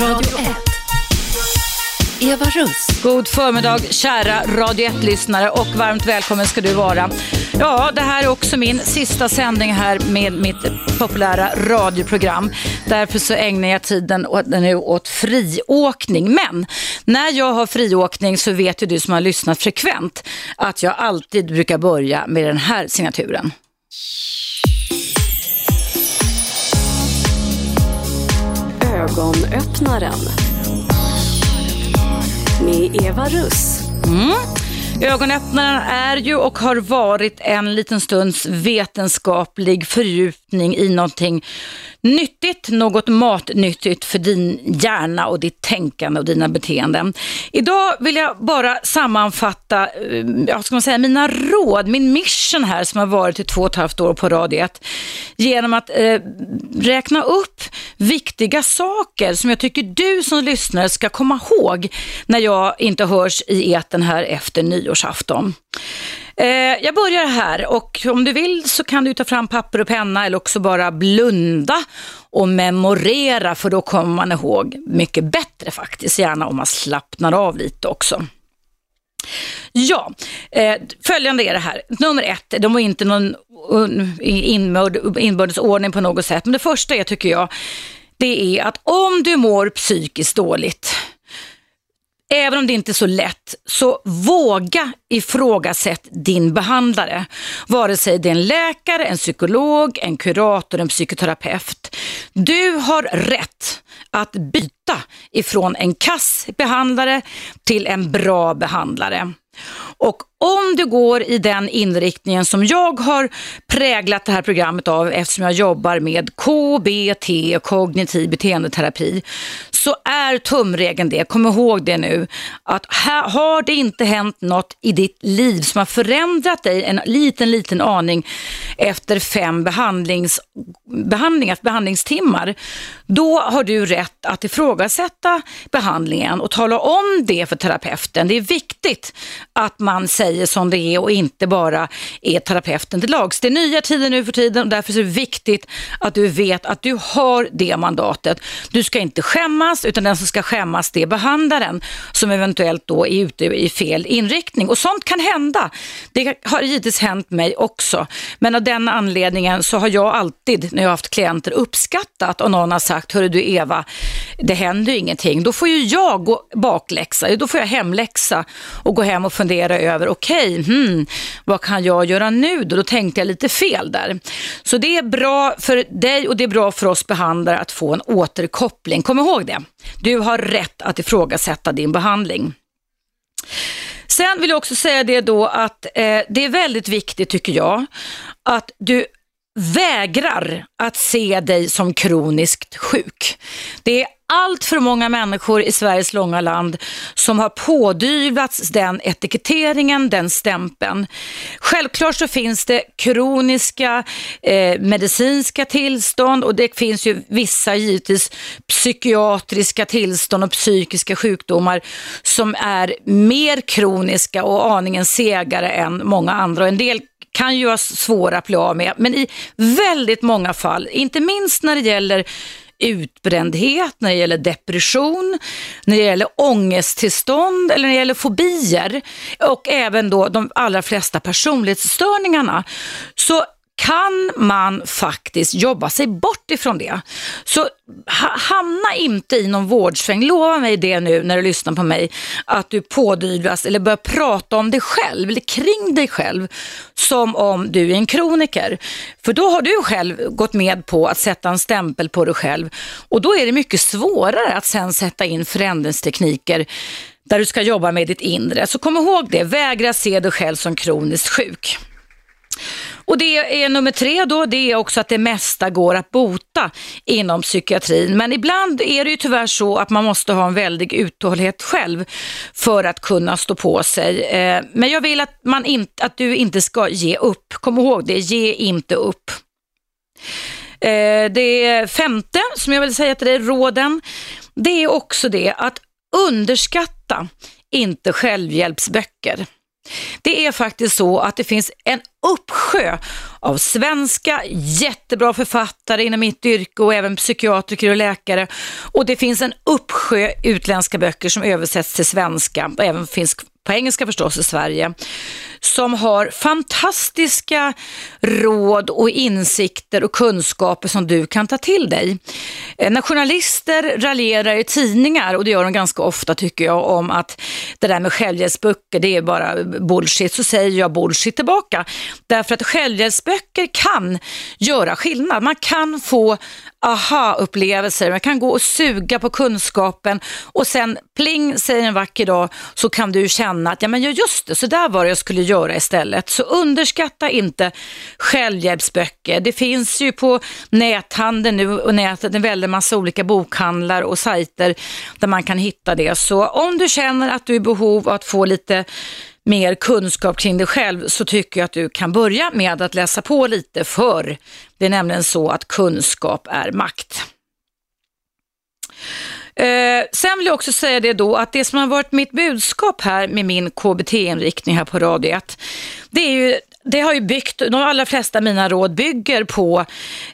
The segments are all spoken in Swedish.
Radio 1. Eva Russ. God förmiddag kära Radio 1-lyssnare och varmt välkommen ska du vara. Ja, det här är också min sista sändning här med mitt populära radioprogram. Därför så ägnar jag tiden åt, nu åt friåkning. Men när jag har friåkning så vet ju du som har lyssnat frekvent att jag alltid brukar börja med den här signaturen. Ögonöppnaren. Med Eva Russ. Mm. Ögonöppnaren är ju och har varit en liten stunds vetenskaplig fördjupning i någonting nyttigt, något matnyttigt för din hjärna och ditt tänkande och dina beteenden. Idag vill jag bara sammanfatta, eh, ja, ska man säga, mina råd, min mission här som har varit i två och ett halvt år på Radio 1 genom att eh, räkna upp viktiga saker som jag tycker du som lyssnare ska komma ihåg när jag inte hörs i eten här efter nyår nyårsafton. Eh, jag börjar här och om du vill så kan du ta fram papper och penna eller också bara blunda och memorera för då kommer man ihåg mycket bättre faktiskt, gärna om man slappnar av lite också. Ja, eh, följande är det här. Nummer ett, de var inte någon inbördes ordning på något sätt, men det första är tycker jag, det är att om du mår psykiskt dåligt, även om det inte är så lätt, så våga ifrågasätt din behandlare. Vare sig det är en läkare, en psykolog, en kurator, en psykoterapeut. Du har rätt att byta ifrån en kass behandlare till en bra behandlare. Och om du går i den inriktningen som jag har präglat det här programmet av eftersom jag jobbar med KBT, kognitiv beteendeterapi, så är tumregeln det, kom ihåg det nu, att här har det inte hänt något i ditt liv som har förändrat dig en liten, liten aning efter fem behandlings, behandlingar, behandlingstimmar, då har du rätt att ifrågasätta behandlingen och tala om det för terapeuten. Det är viktigt att man säger som det är och inte bara är terapeuten till lags. Det är nya tider nu för tiden och därför är det viktigt att du vet att du har det mandatet. Du ska inte skämmas utan den som ska skämmas det är behandlaren som eventuellt då är ute i fel inriktning och sånt kan hända. Det har givetvis hänt mig också men av den anledningen så har jag alltid när jag har haft klienter uppskattat om någon har sagt, hörru du Eva, det händer ju ingenting. Då får ju jag gå bakläxa, då får jag hemläxa och gå hem och fundera över, okej, okay, hmm, vad kan jag göra nu då? Då tänkte jag lite fel där. Så det är bra för dig och det är bra för oss behandlare att få en återkoppling. Kom ihåg det. Du har rätt att ifrågasätta din behandling. Sen vill jag också säga det då att eh, det är väldigt viktigt tycker jag att du vägrar att se dig som kroniskt sjuk. Det är allt för många människor i Sveriges långa land som har pådyvlats den etiketteringen, den stämpeln. Självklart så finns det kroniska eh, medicinska tillstånd och det finns ju vissa givetvis psykiatriska tillstånd och psykiska sjukdomar som är mer kroniska och aningen segare än många andra. Och en del kan ju vara svåra att bli av med, men i väldigt många fall, inte minst när det gäller utbrändhet, när det gäller depression, när det gäller ångesttillstånd eller när det gäller fobier och även då de allra flesta personlighetsstörningarna så kan man faktiskt jobba sig bort ifrån det. Så ha, hamna inte i någon vårdsväng. Lova mig det nu när du lyssnar på mig, att du pådyvlas eller börjar prata om dig själv eller kring dig själv som om du är en kroniker. För då har du själv gått med på att sätta en stämpel på dig själv och då är det mycket svårare att sen sätta in förändringstekniker där du ska jobba med ditt inre. Så kom ihåg det, vägra se dig själv som kroniskt sjuk. Och det är nummer tre då, det är också att det mesta går att bota inom psykiatrin. Men ibland är det ju tyvärr så att man måste ha en väldig uthållighet själv för att kunna stå på sig. Eh, men jag vill att, man in, att du inte ska ge upp. Kom ihåg det, ge inte upp. Eh, det femte som jag vill säga till dig, råden, det är också det att underskatta inte självhjälpsböcker. Det är faktiskt så att det finns en uppsjö av svenska jättebra författare inom mitt yrke och även psykiatriker och läkare. Och det finns en uppsjö utländska böcker som översätts till svenska och även finns på engelska förstås i Sverige, som har fantastiska råd och insikter och kunskaper som du kan ta till dig. Eh, när journalister raljerar i tidningar, och det gör de ganska ofta tycker jag, om att det där med självhjälpsböcker, det är bara bullshit, så säger jag bullshit tillbaka. Därför att självhjälpsböcker kan göra skillnad. Man kan få aha-upplevelser, man kan gå och suga på kunskapen och sen pling säger en vacker dag så kan du känna att ja men just det, så där var det jag skulle göra istället. Så underskatta inte självhjälpsböcker. Det finns ju på näthandeln nu och nätet en väldig massa olika bokhandlar och sajter där man kan hitta det. Så om du känner att du är i behov av att få lite mer kunskap kring dig själv så tycker jag att du kan börja med att läsa på lite för det är nämligen så att kunskap är makt. Eh, sen vill jag också säga det då att det som har varit mitt budskap här med min KBT-inriktning här på Radio 1, det är ju det har ju byggt, de allra flesta av mina råd bygger på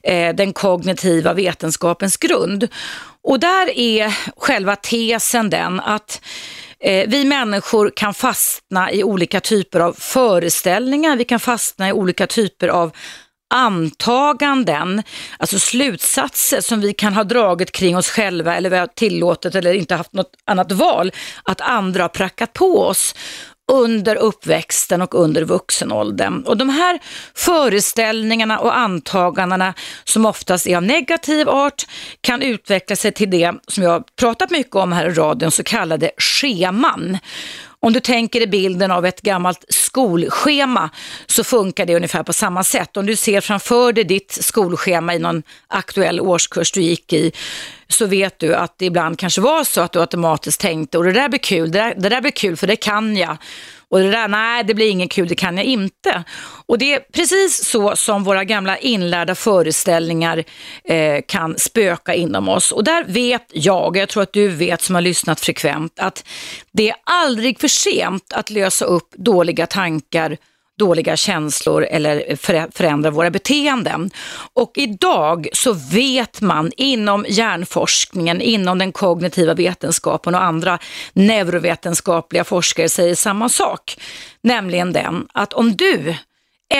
eh, den kognitiva vetenskapens grund. Och där är själva tesen den att Eh, vi människor kan fastna i olika typer av föreställningar, vi kan fastna i olika typer av antaganden, alltså slutsatser som vi kan ha dragit kring oss själva eller vi har tillåtit eller inte haft något annat val, att andra har prackat på oss under uppväxten och under vuxenåldern. Och de här föreställningarna och antagandena som oftast är av negativ art kan utveckla sig till det som jag har pratat mycket om här i radion, så kallade scheman. Om du tänker i bilden av ett gammalt skolschema så funkar det ungefär på samma sätt. Om du ser framför dig ditt skolschema i någon aktuell årskurs du gick i så vet du att det ibland kanske var så att du automatiskt tänkte och det där blir kul, det där, det där blir kul för det kan jag. Och det där, nej det blir ingen kul, det kan jag inte. Och det är precis så som våra gamla inlärda föreställningar eh, kan spöka inom oss. Och där vet jag, jag tror att du vet som har lyssnat frekvent, att det är aldrig för sent att lösa upp dåliga tankar dåliga känslor eller förändra våra beteenden. Och idag så vet man inom hjärnforskningen, inom den kognitiva vetenskapen och andra neurovetenskapliga forskare säger samma sak. Nämligen den att om du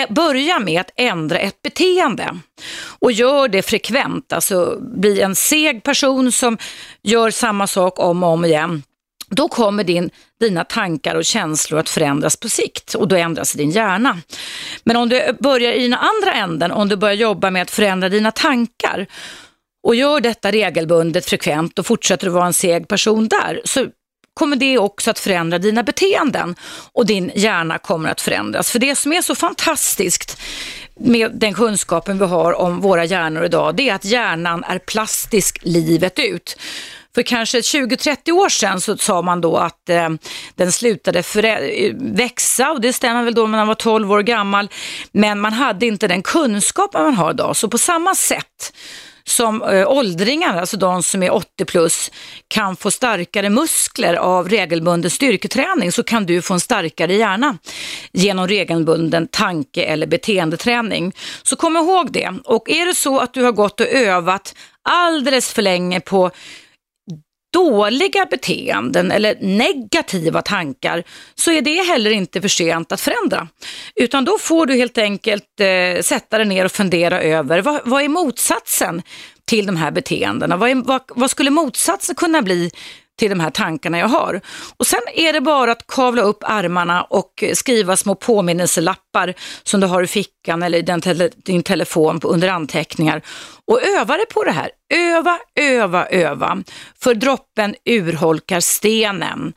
börjar med att ändra ett beteende och gör det frekvent, alltså bli en seg person som gör samma sak om och om igen då kommer din, dina tankar och känslor att förändras på sikt och då ändras din hjärna. Men om du börjar i den andra änden, om du börjar jobba med att förändra dina tankar och gör detta regelbundet, frekvent och fortsätter att vara en seg person där, så kommer det också att förändra dina beteenden och din hjärna kommer att förändras. För det som är så fantastiskt med den kunskapen vi har om våra hjärnor idag, det är att hjärnan är plastisk livet ut. För kanske 20-30 år sedan så sa man då att eh, den slutade växa och det stämmer väl då när man var 12 år gammal. Men man hade inte den kunskapen man har idag. Så på samma sätt som eh, åldringar, alltså de som är 80 plus, kan få starkare muskler av regelbunden styrketräning så kan du få en starkare hjärna genom regelbunden tanke eller beteendeträning. Så kom ihåg det. Och är det så att du har gått och övat alldeles för länge på dåliga beteenden eller negativa tankar så är det heller inte för sent att förändra. Utan då får du helt enkelt eh, sätta dig ner och fundera över vad, vad är motsatsen till de här beteendena? Vad, är, vad, vad skulle motsatsen kunna bli till de här tankarna jag har. Och sen är det bara att kavla upp armarna och skriva små påminnelselappar som du har i fickan eller i den tele din telefon under anteckningar och öva dig på det här. Öva, öva, öva. För droppen urholkar stenen.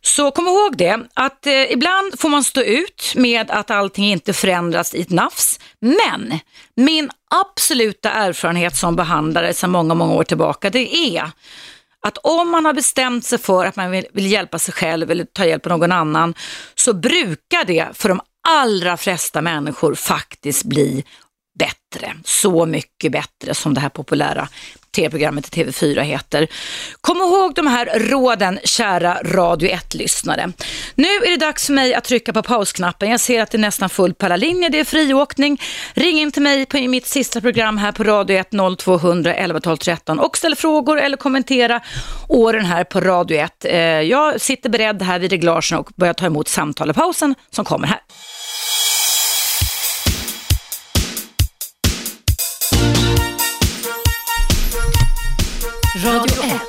Så kom ihåg det, att eh, ibland får man stå ut med att allting inte förändras i ett nafs. Men min absoluta erfarenhet som behandlare sedan många, många år tillbaka, det är att om man har bestämt sig för att man vill, vill, hjälpa sig själv eller ta hjälp av någon annan så brukar det för de allra flesta människor faktiskt bli bättre. Bättre, Så mycket bättre som det här populära tv-programmet i TV4 heter. Kom ihåg de här råden, kära Radio 1-lyssnare. Nu är det dags för mig att trycka på pausknappen. Jag ser att det är nästan fullt på alla linjer. Det är friåkning. Ring in till mig på mitt sista program här på Radio 1 0200 11 12 13 och ställ frågor eller kommentera åren här på Radio 1. Eh, jag sitter beredd här vid reglagen och börjar ta emot samtal i pausen som kommer här. Radio 1.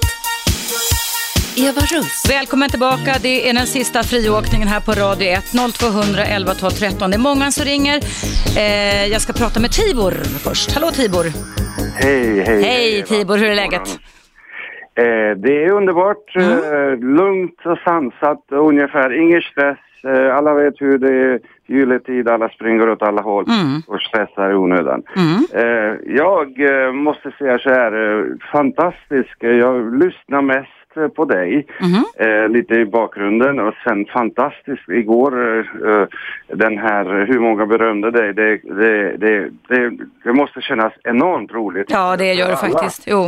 Eva Russ. Välkommen tillbaka. Det är den sista friåkningen här på Radio 1. 0200 11 12 13. Det är många som ringer. Eh, jag ska prata med Tibor först. Hallå Tibor. Hej, hej. Hej Tibor, hur är läget? Eh, det är underbart. Mm. Eh, lugnt och sansat ungefär. Ingen stress. Eh, alla vet hur det är juletid. Alla springer åt alla håll Mm. och stressar i onödan. Mm. Eh, jag eh, måste säga så här. Eh, fantastisk. Eh, Jag lyssnar mest eh, på dig. Eh, lite i bakgrunden och sen fantastiskt igår den här hur många berömde dig. Det, det, det, det, det måste kännas enormt roligt. Ja, det gör det faktiskt. Jo.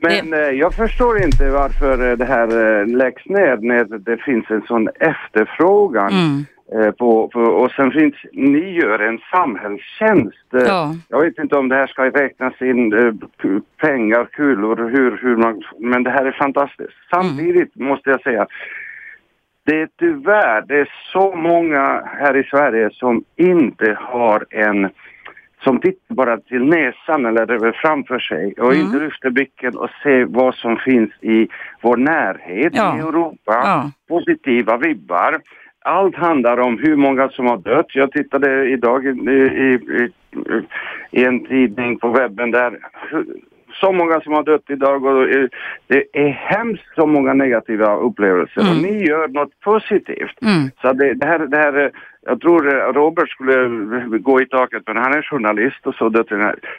Men eh, jag förstår inte varför det här eh, läggs ner när det finns en sån efterfrågan. Mm. Eh, På, på, och sen finns, ni gör en samhällstjänst. Eh, Ja. Jag vet inte om det här ska räknas in eh, pengar, kulor, hur, hur man, men det här är fantastiskt. Samtidigt måste jag säga, det är tyvärr, det är så många här i Sverige som inte har en som tittar bara till näsan eller över framför sig och Mm. inte lyfter blicken och ser vad som finns i vår närhet Ja. i Europa. Ja. Positiva vibbar. Allt handlar om hur många som har dött. Jag tittade idag i, i, i, i en tidning på webben där så många som har dött idag och det är hemskt så många negativa upplevelser och ni gör något positivt. Mm. Så det, det, här, det här, jag tror eh, Robert skulle eh, gå i taket men han är journalist och så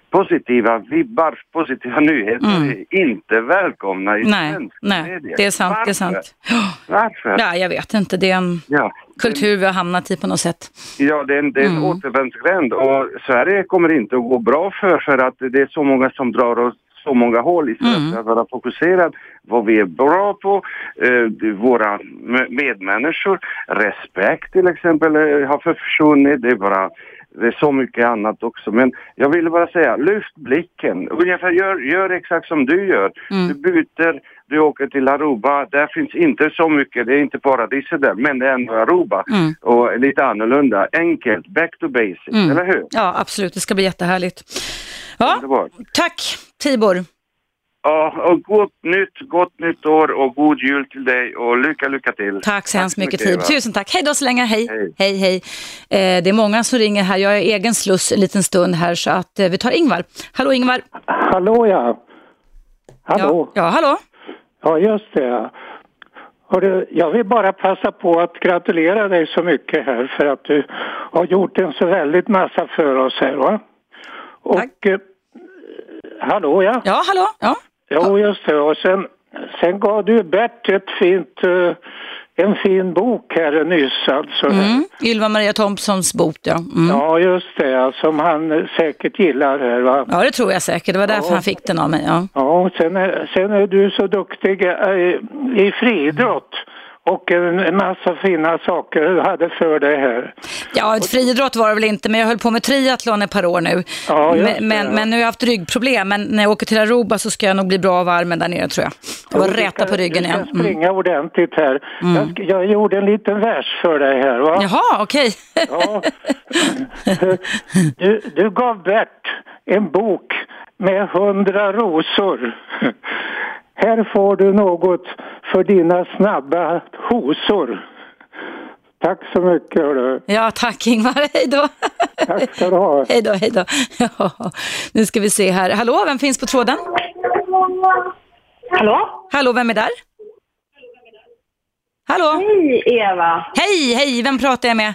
positiva vibbar, positiva nyheter Mm. är inte välkomna i Nej, svensk nej, media. det är sant. Det är Varför? sant. Varför? Ja, jag vet inte. Det är en Ja. kultur vi har hamnat i på något sätt. Ja, det är en, det är en Mm. återvändsgränd och Sverige kommer inte att gå bra för för att det är så många som drar oss så många hål istället Mm. för att vara fokuserad vad vi är bra på, eh, våra medmänniskor, respekt till exempel eh, har försvunnit, det är bara det är så mycket annat också. Men jag ville bara säga, lyft blicken. Ungefär gör, gör exakt som du gör. Mm. Du byter, du åker till Aruba. Där finns inte så mycket, det är inte paradiset där, men det är ändå Aruba. Mm. Och lite annorlunda, enkelt, back to basics, Mm. eller hur? Ja, absolut. Det ska bli jättehärligt. Ja, Underbart. tack Tibor. Ja, och gott nytt, gott nytt år och god jul till dig och lycka, lycka till. Tack så hemskt mycket Eva. Tibor. Tusen tack. Hej då så länge. Hej. Hej. Hej, hej. Eh, det är många som ringer här. Jag är egen sluss en liten stund här så att eh, vi tar Ingvar. Hallå Ingvar. Hallå ja. Hallå. Ja, ja hallå. Ja, just det. Hörru, jag vill bara passa på att gratulera dig så mycket här för att du har gjort en så väldigt massa för oss här va. Och Tack. eh, hallå ja. Ja, hallå. Ja. Jo just det och sen, sen gav du Bert ett fint, eh, en fin bok här nyss alltså. Mm. Ylva Maria Thompsons bok ja. Mm. Ja just det, som han eh, säkert gillar här va. Ja, det tror jag säkert. Det var därför Ja. han fick den av mig. Ja. Ja, och sen är, sen är du så duktig eh, i friidrott och en massa fina saker du hade för dig här. Ja, ett friidrott var det väl inte, men jag höll på med triathlon ett par år nu. Ja, men, det, men, ja. men nu har jag haft ryggproblem, men när jag åker till Aruba så ska jag nog bli bra av armen där nere tror jag. Jag var Och du räta på ryggen Du ska igen. Mm. springa ordentligt här. Jag, ska, jag gjorde en liten vers för dig här va? Jaha, okej. Ja. Du, du gav Bert en bok med hundra rosor. Här får du något för dina snabba hosor. Tack så mycket hördu. Ja, tack Ingvar. Hej då. Tack ska du ha. Hej då, hej då. Ja, nu ska vi se här. Hallå, vem finns på tråden? Hallå? Hallå, vem är där? Hallå? Hej Eva! Hej, hej, vem pratar jag med?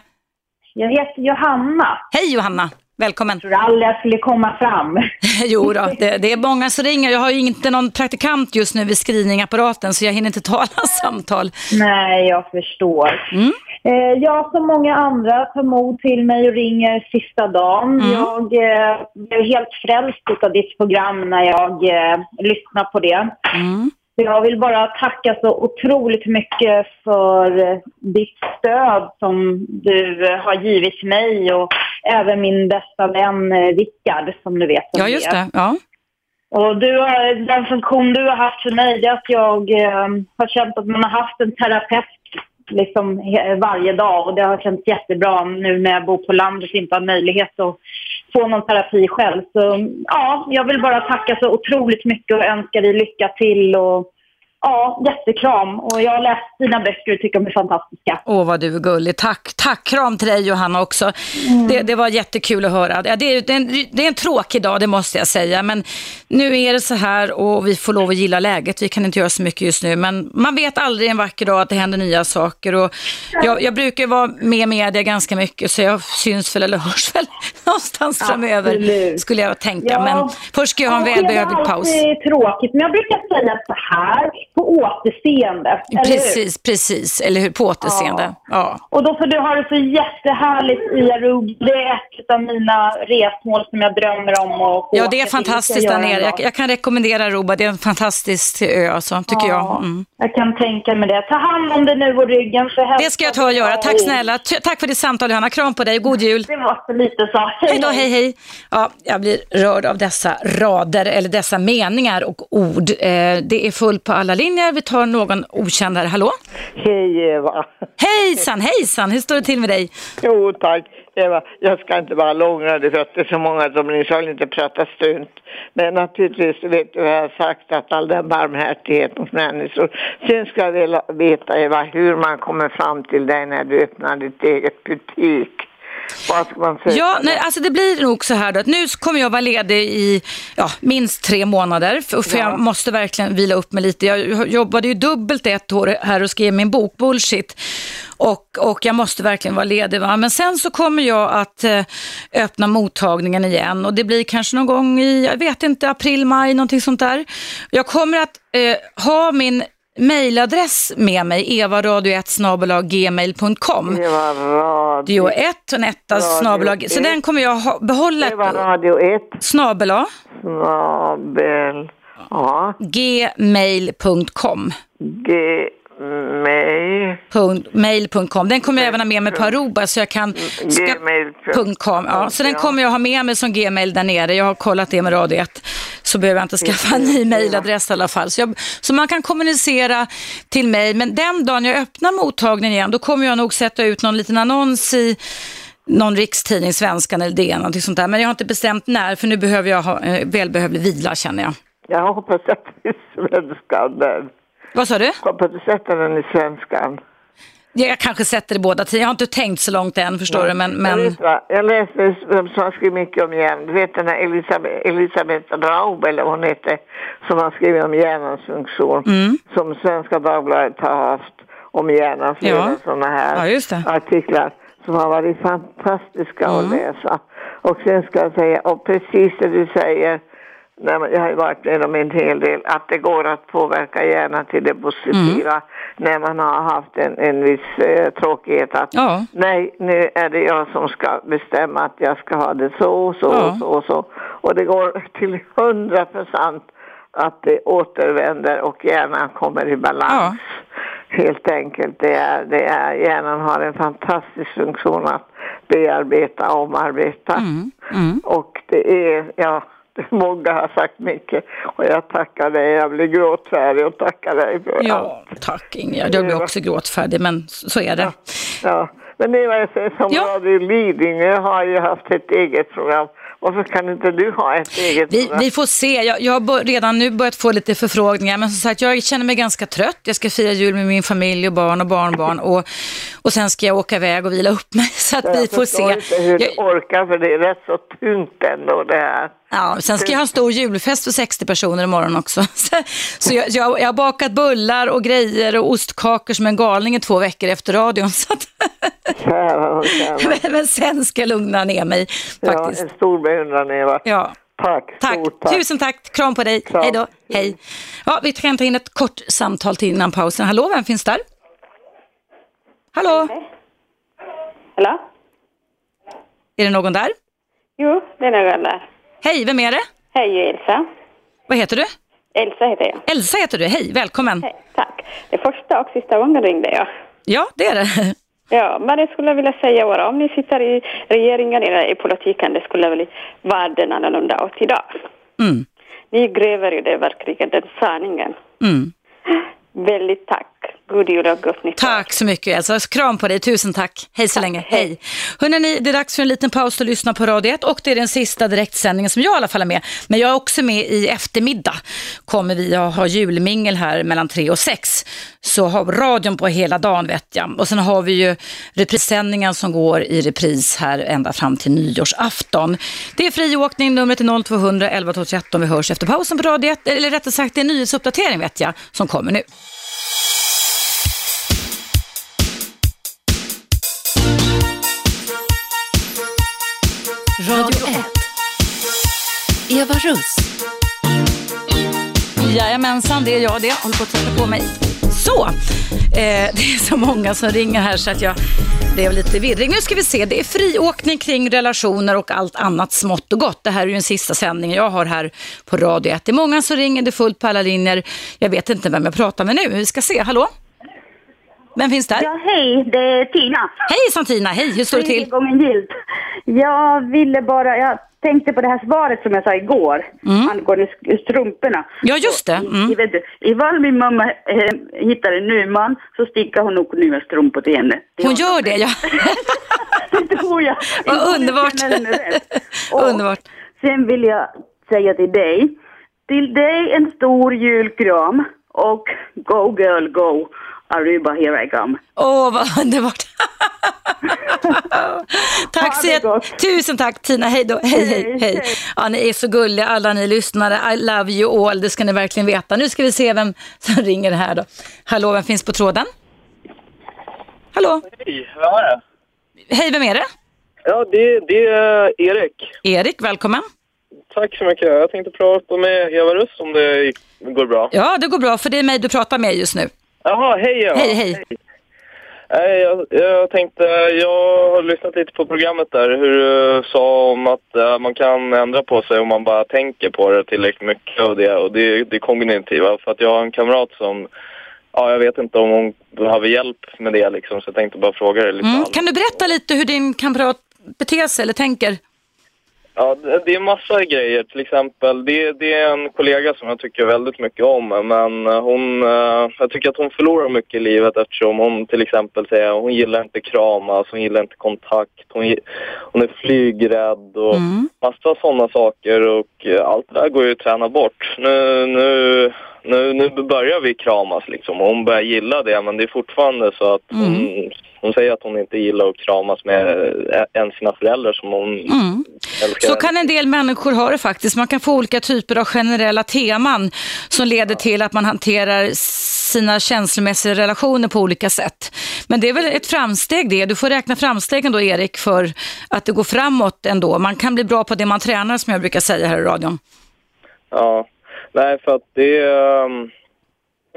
Jag heter Johanna. Hej Johanna, välkommen. Tror aldrig jag skulle komma fram. Jo då, det, det är många som ringer. Jag har ju inte någon praktikant just nu vid screeningapparaten så jag hinner inte ta alla samtal. Nej, jag förstår. Mm. Eh, jag som många andra tar mod till mig och ringer sista dagen. Mm. Jag eh, blev helt frälst av ditt program när jag eh, lyssnade på det. Mm. Jag vill bara tacka så otroligt mycket för ditt stöd som du har givit mig och även min bästa vän eh, Rickard som du vet. Ja, just det. Ja. Och du har, den funktion du har haft för mig är att jag eh, har känt att man har haft en terapeut liksom varje dag och det har känts jättebra nu när jag bor på landet och inte har möjlighet att få någon terapi själv. Så ja, jag vill bara tacka så otroligt mycket och önska dig lycka till och ja, jättekram. Och jag har läst dina böcker och tycker de är fantastiska. Åh, vad du är gullig. Tack. Tack. Kram till dig Johanna också. Det, det var jättekul att höra. Ja, det, är, det, är en, det är en tråkig dag, det måste jag säga. Men nu är det så här och vi får lov att gilla läget. Vi kan inte göra så mycket just nu. Men man vet aldrig en vacker dag att det händer nya saker. Och jag, jag brukar vara med i media ganska mycket så jag syns väl eller hörs väl någonstans framöver. Absolut. Skulle jag tänka. Ja. Men först ska jag ha en välbehövlig Det är paus. alltid tråkigt, men jag brukar säga så här, på återseende. Precis, precis. Eller hur? På återseende. Ja. Och då får du ha det så jättehärligt i Aruba. Det är ett av mina resmål som jag drömmer om få Ja, det är fantastiskt där nere. Jag, jag kan rekommendera Aruba. Det är en fantastisk ö, alltså, tycker jag. Mm. jag kan tänka mig det. Ta hand om dig nu och ryggen. Hälsa Det ska jag ta och göra. Tack snälla. Tack för ditt samtal, Johanna. Kram på dig. God jul. Det var så lite så. Hej då, hej hej. Ja, jag blir rörd av dessa rader, eller dessa meningar och ord. Eh, det är fullt på alla linjer. Vi tar någon okänd här. Hallå? Hej Eva. Hejsan, hejsan. Hur står det till med dig? Jo tack. Eva, jag ska inte vara långrandig för att det är så många som ni ska inte prata strunt. Men naturligtvis vet du, jag har sagt att all den barmhärtighet mot människor. Sen ska jag vilja veta Eva hur man kommer fram till dig när du öppnar ditt eget butik. Vad ska man säga? Ja, nej, alltså det blir nog så här då att nu kommer jag vara ledig i ja, minst tre månader för, för jag måste verkligen vila upp mig lite. Jag jobbade ju dubbelt ett år här och skrev min bok Bullshit och, och jag måste verkligen vara ledig. Va? Men sen så kommer jag att eh, öppna mottagningen igen och det blir kanske någon gång i, jag vet inte, april, maj, någonting sånt där. Jag kommer att eh, ha min mailadress med mig, evaradio1 Eva Radio. Radio 1 och en etta Radio snabel Så den kommer jag ha, behålla Eva Radio 1 snabel snabel ja, gmail.com. gmail Punkt- Mail.com. Den kommer jag även ha med mig på Aruba så jag kan... Ska, Gmail. .com, ja. Så den kommer jag ha med mig som gmail där nere. Jag har kollat det med Radio 1. Så behöver jag inte skaffa en ny mailadress i alla fall. Så, jag, så man kan kommunicera till mig. Men den dagen jag öppnar mottagningen igen då kommer jag nog sätta ut någon liten annons i någon rikstidning, Svenskan eller DN, någonting sånt där. Men jag har inte bestämt när, för nu behöver jag ha eh, välbehövlig vila känner jag. Jag hoppas att det är svenskan där. Vad sa du? Hoppas du sätter den i svenskan. Jag kanske sätter det båda tider. Jag har inte tänkt så långt än, förstår du. Men, Jag, men... vet, jag läste vem som har skrivit mycket om hjärnan. Du vet den här Elisabeth, Elisabeth Raub, eller vad hon heter, som har skrivit om hjärnans funktion. Mm. Som Svenska Dagbladet har haft om hjärnan. Flera Ja. sådana här Ja, artiklar som har varit fantastiska att Mm. läsa. Och sen ska jag säga, och precis det du säger, när jag har ju varit med om en hel del, att det går att påverka hjärnan till det positiva Mm. när man har haft en, en viss eh, tråkighet. Att Ja. nej, nu är det jag som ska bestämma att jag ska ha det så så Ja. och så och så. Och det går till hundra procent att det återvänder och hjärnan kommer i balans. Helt enkelt. Det är, det är, hjärnan har en fantastisk funktion att bearbeta omarbeta. Mm. Mm. Och det är, ja, många har sagt mycket och jag tackar dig. Jag blir gråtfärdig och tackar dig för allt. Ja, tack Ingegerd. Jag blir också gråtfärdig, men så är det. Ja, men det var jag som Ja. Radio Lidingö har ju haft ett eget program. Varför kan inte du ha ett eget Vi, vi får se. Jag, jag har bör- redan nu börjat få lite förfrågningar, men som sagt, jag känner mig ganska trött. Jag ska fira jul med min familj och barn och barnbarn och, och sen ska jag åka iväg och vila upp mig. Så att jag vi får förstår se. inte hur du Jag, orkar för det är rätt så tungt ändå det här. Ja, sen ska jag ha en stor julfest för 60 personer imorgon också. Så, jag, jag, jag har bakat bullar och grejer och ostkakor som en galning i två veckor efter radion. Så att, Kära kära. men, sen ska jag lugna ner mig Ja, faktiskt. en stor beundran Eva. Ja. Tack, Tack. stort tack. Tusen tack. Kram på dig. Kram. Hej då. Hej. Ja, vi kan ta in ett kort samtal till innan pausen. Hallå, vem finns där? Hallå? Hallå? Är det någon där? Jo, det är någon där. Hej, vem är det? Hej, Elsa. Vad heter du? Elsa heter jag. Elsa heter du. Hej, välkommen. Hej, tack. Det är första och sista gången ringde jag. Ja, det är det. Ja, men jag skulle vilja säga bara om ni sitter i regeringen eller i politiken, det skulle väl världen annorlunda ut idag. Mm. Ni gräver ju det verkligen, den sanningen. Mm. Väldigt tack. God jul och gott nytt. Tack så mycket Elsa. Kram på dig. Tusen tack. Hej så länge. Hej. Hörrni, det är dags för en liten paus och lyssna på Radio 1 och det är den sista direktsändningen som jag i alla fall är med. Men jag är också med i eftermiddag. Kommer vi att ha julmingel här mellan tre och sex. Så har radion på hela dagen vet jag. Och sen har vi ju reprissändningen som går i repris här ända fram till nyårsafton. Det är friåkning, numret är 0200 11 12 13. Vi hörs efter pausen på Radio 1. Eller rättare sagt, det är en nyhetsuppdatering vet jag som kommer nu. Radio 1. Eva Russ. Jajamensan, det är jag det. Håller på att sätta på mig. Så, eh, det är så många som ringer här så att jag blev lite virrig. Nu ska vi se, det är friåkning kring relationer och allt annat smått och gott. Det här är ju den sista sändningen jag har här på Radio 1. Det är många som ringer, det är fullt på alla linjer. Jag vet inte vem jag pratar med nu, vi ska se. Hallå? Vem finns där? Ja, hej, det är Tina. Hej Santina, hej, hur står det till? gången gillt. Jag ville bara, jag tänkte på det här svaret som jag sa igår angående sk- strumporna. Mm. Ja, just det. Mm. i- vet ifall min mamma eh, hittar en ny man så stickar hon nog nya strumpor till henne. Det Hon gör det, ja. Det tror jag. Vad underbart. Och Underbart. Sen vill jag säga till dig, till dig en stor julkram och go girl go, Aruba here I come. Åh, vad underbart. tack så det jätte- gott. Tusen tack Tina, hej då. Hej, hej, Hej. Ja, ni är så gulliga alla ni lyssnare. I love you all, det ska ni verkligen veta. Nu ska vi se vem som ringer här då. Hallå, vem finns på tråden? Hallå, Hej, vem var det? hej, vem är det? Ja, det, det är Erik. Erik, välkommen. Tack så mycket. Jag tänkte prata med Eva Russ om det går bra. Ja, det går bra för det är mig du pratar med just nu. Jaha, hej Eva. Hej, hej. Nej, jag, jag tänkte, jag har lyssnat lite på programmet där, hur du sa om att eh, man kan ändra på sig om man bara tänker på det tillräckligt mycket och det, och det, det kognitiva. För att jag har en kamrat som, ja jag vet inte om hon behöver hjälp med det liksom, så jag tänkte bara fråga dig lite. Mm. Kan du berätta lite hur din kamrat beter sig eller tänker? Ja, det är massa grejer. Till exempel, det, det är en kollega som jag tycker väldigt mycket om. Men hon, eh, jag tycker att hon förlorar mycket i livet eftersom hon till exempel säger hon gillar inte kramas, hon gillar inte kontakt, hon, hon är flygrädd och Mm. massa sådana saker. Och eh, allt det där går ju att träna bort. Nu, nu, nu, nu börjar vi kramas liksom och hon börjar gilla det men det är fortfarande så att hon, hon säger att hon inte gillar att kramas med eh, ens sina föräldrar som hon Mm. älskar. Så kan en del människor ha det faktiskt. Man kan få olika typer av generella teman som leder till att man hanterar sina känslomässiga relationer på olika sätt. Men det är väl ett framsteg det. Du får räkna framstegen då Erik för att det går framåt ändå. Man kan bli bra på det man tränar som jag brukar säga här i radion. Ja, nej för att det... ehm,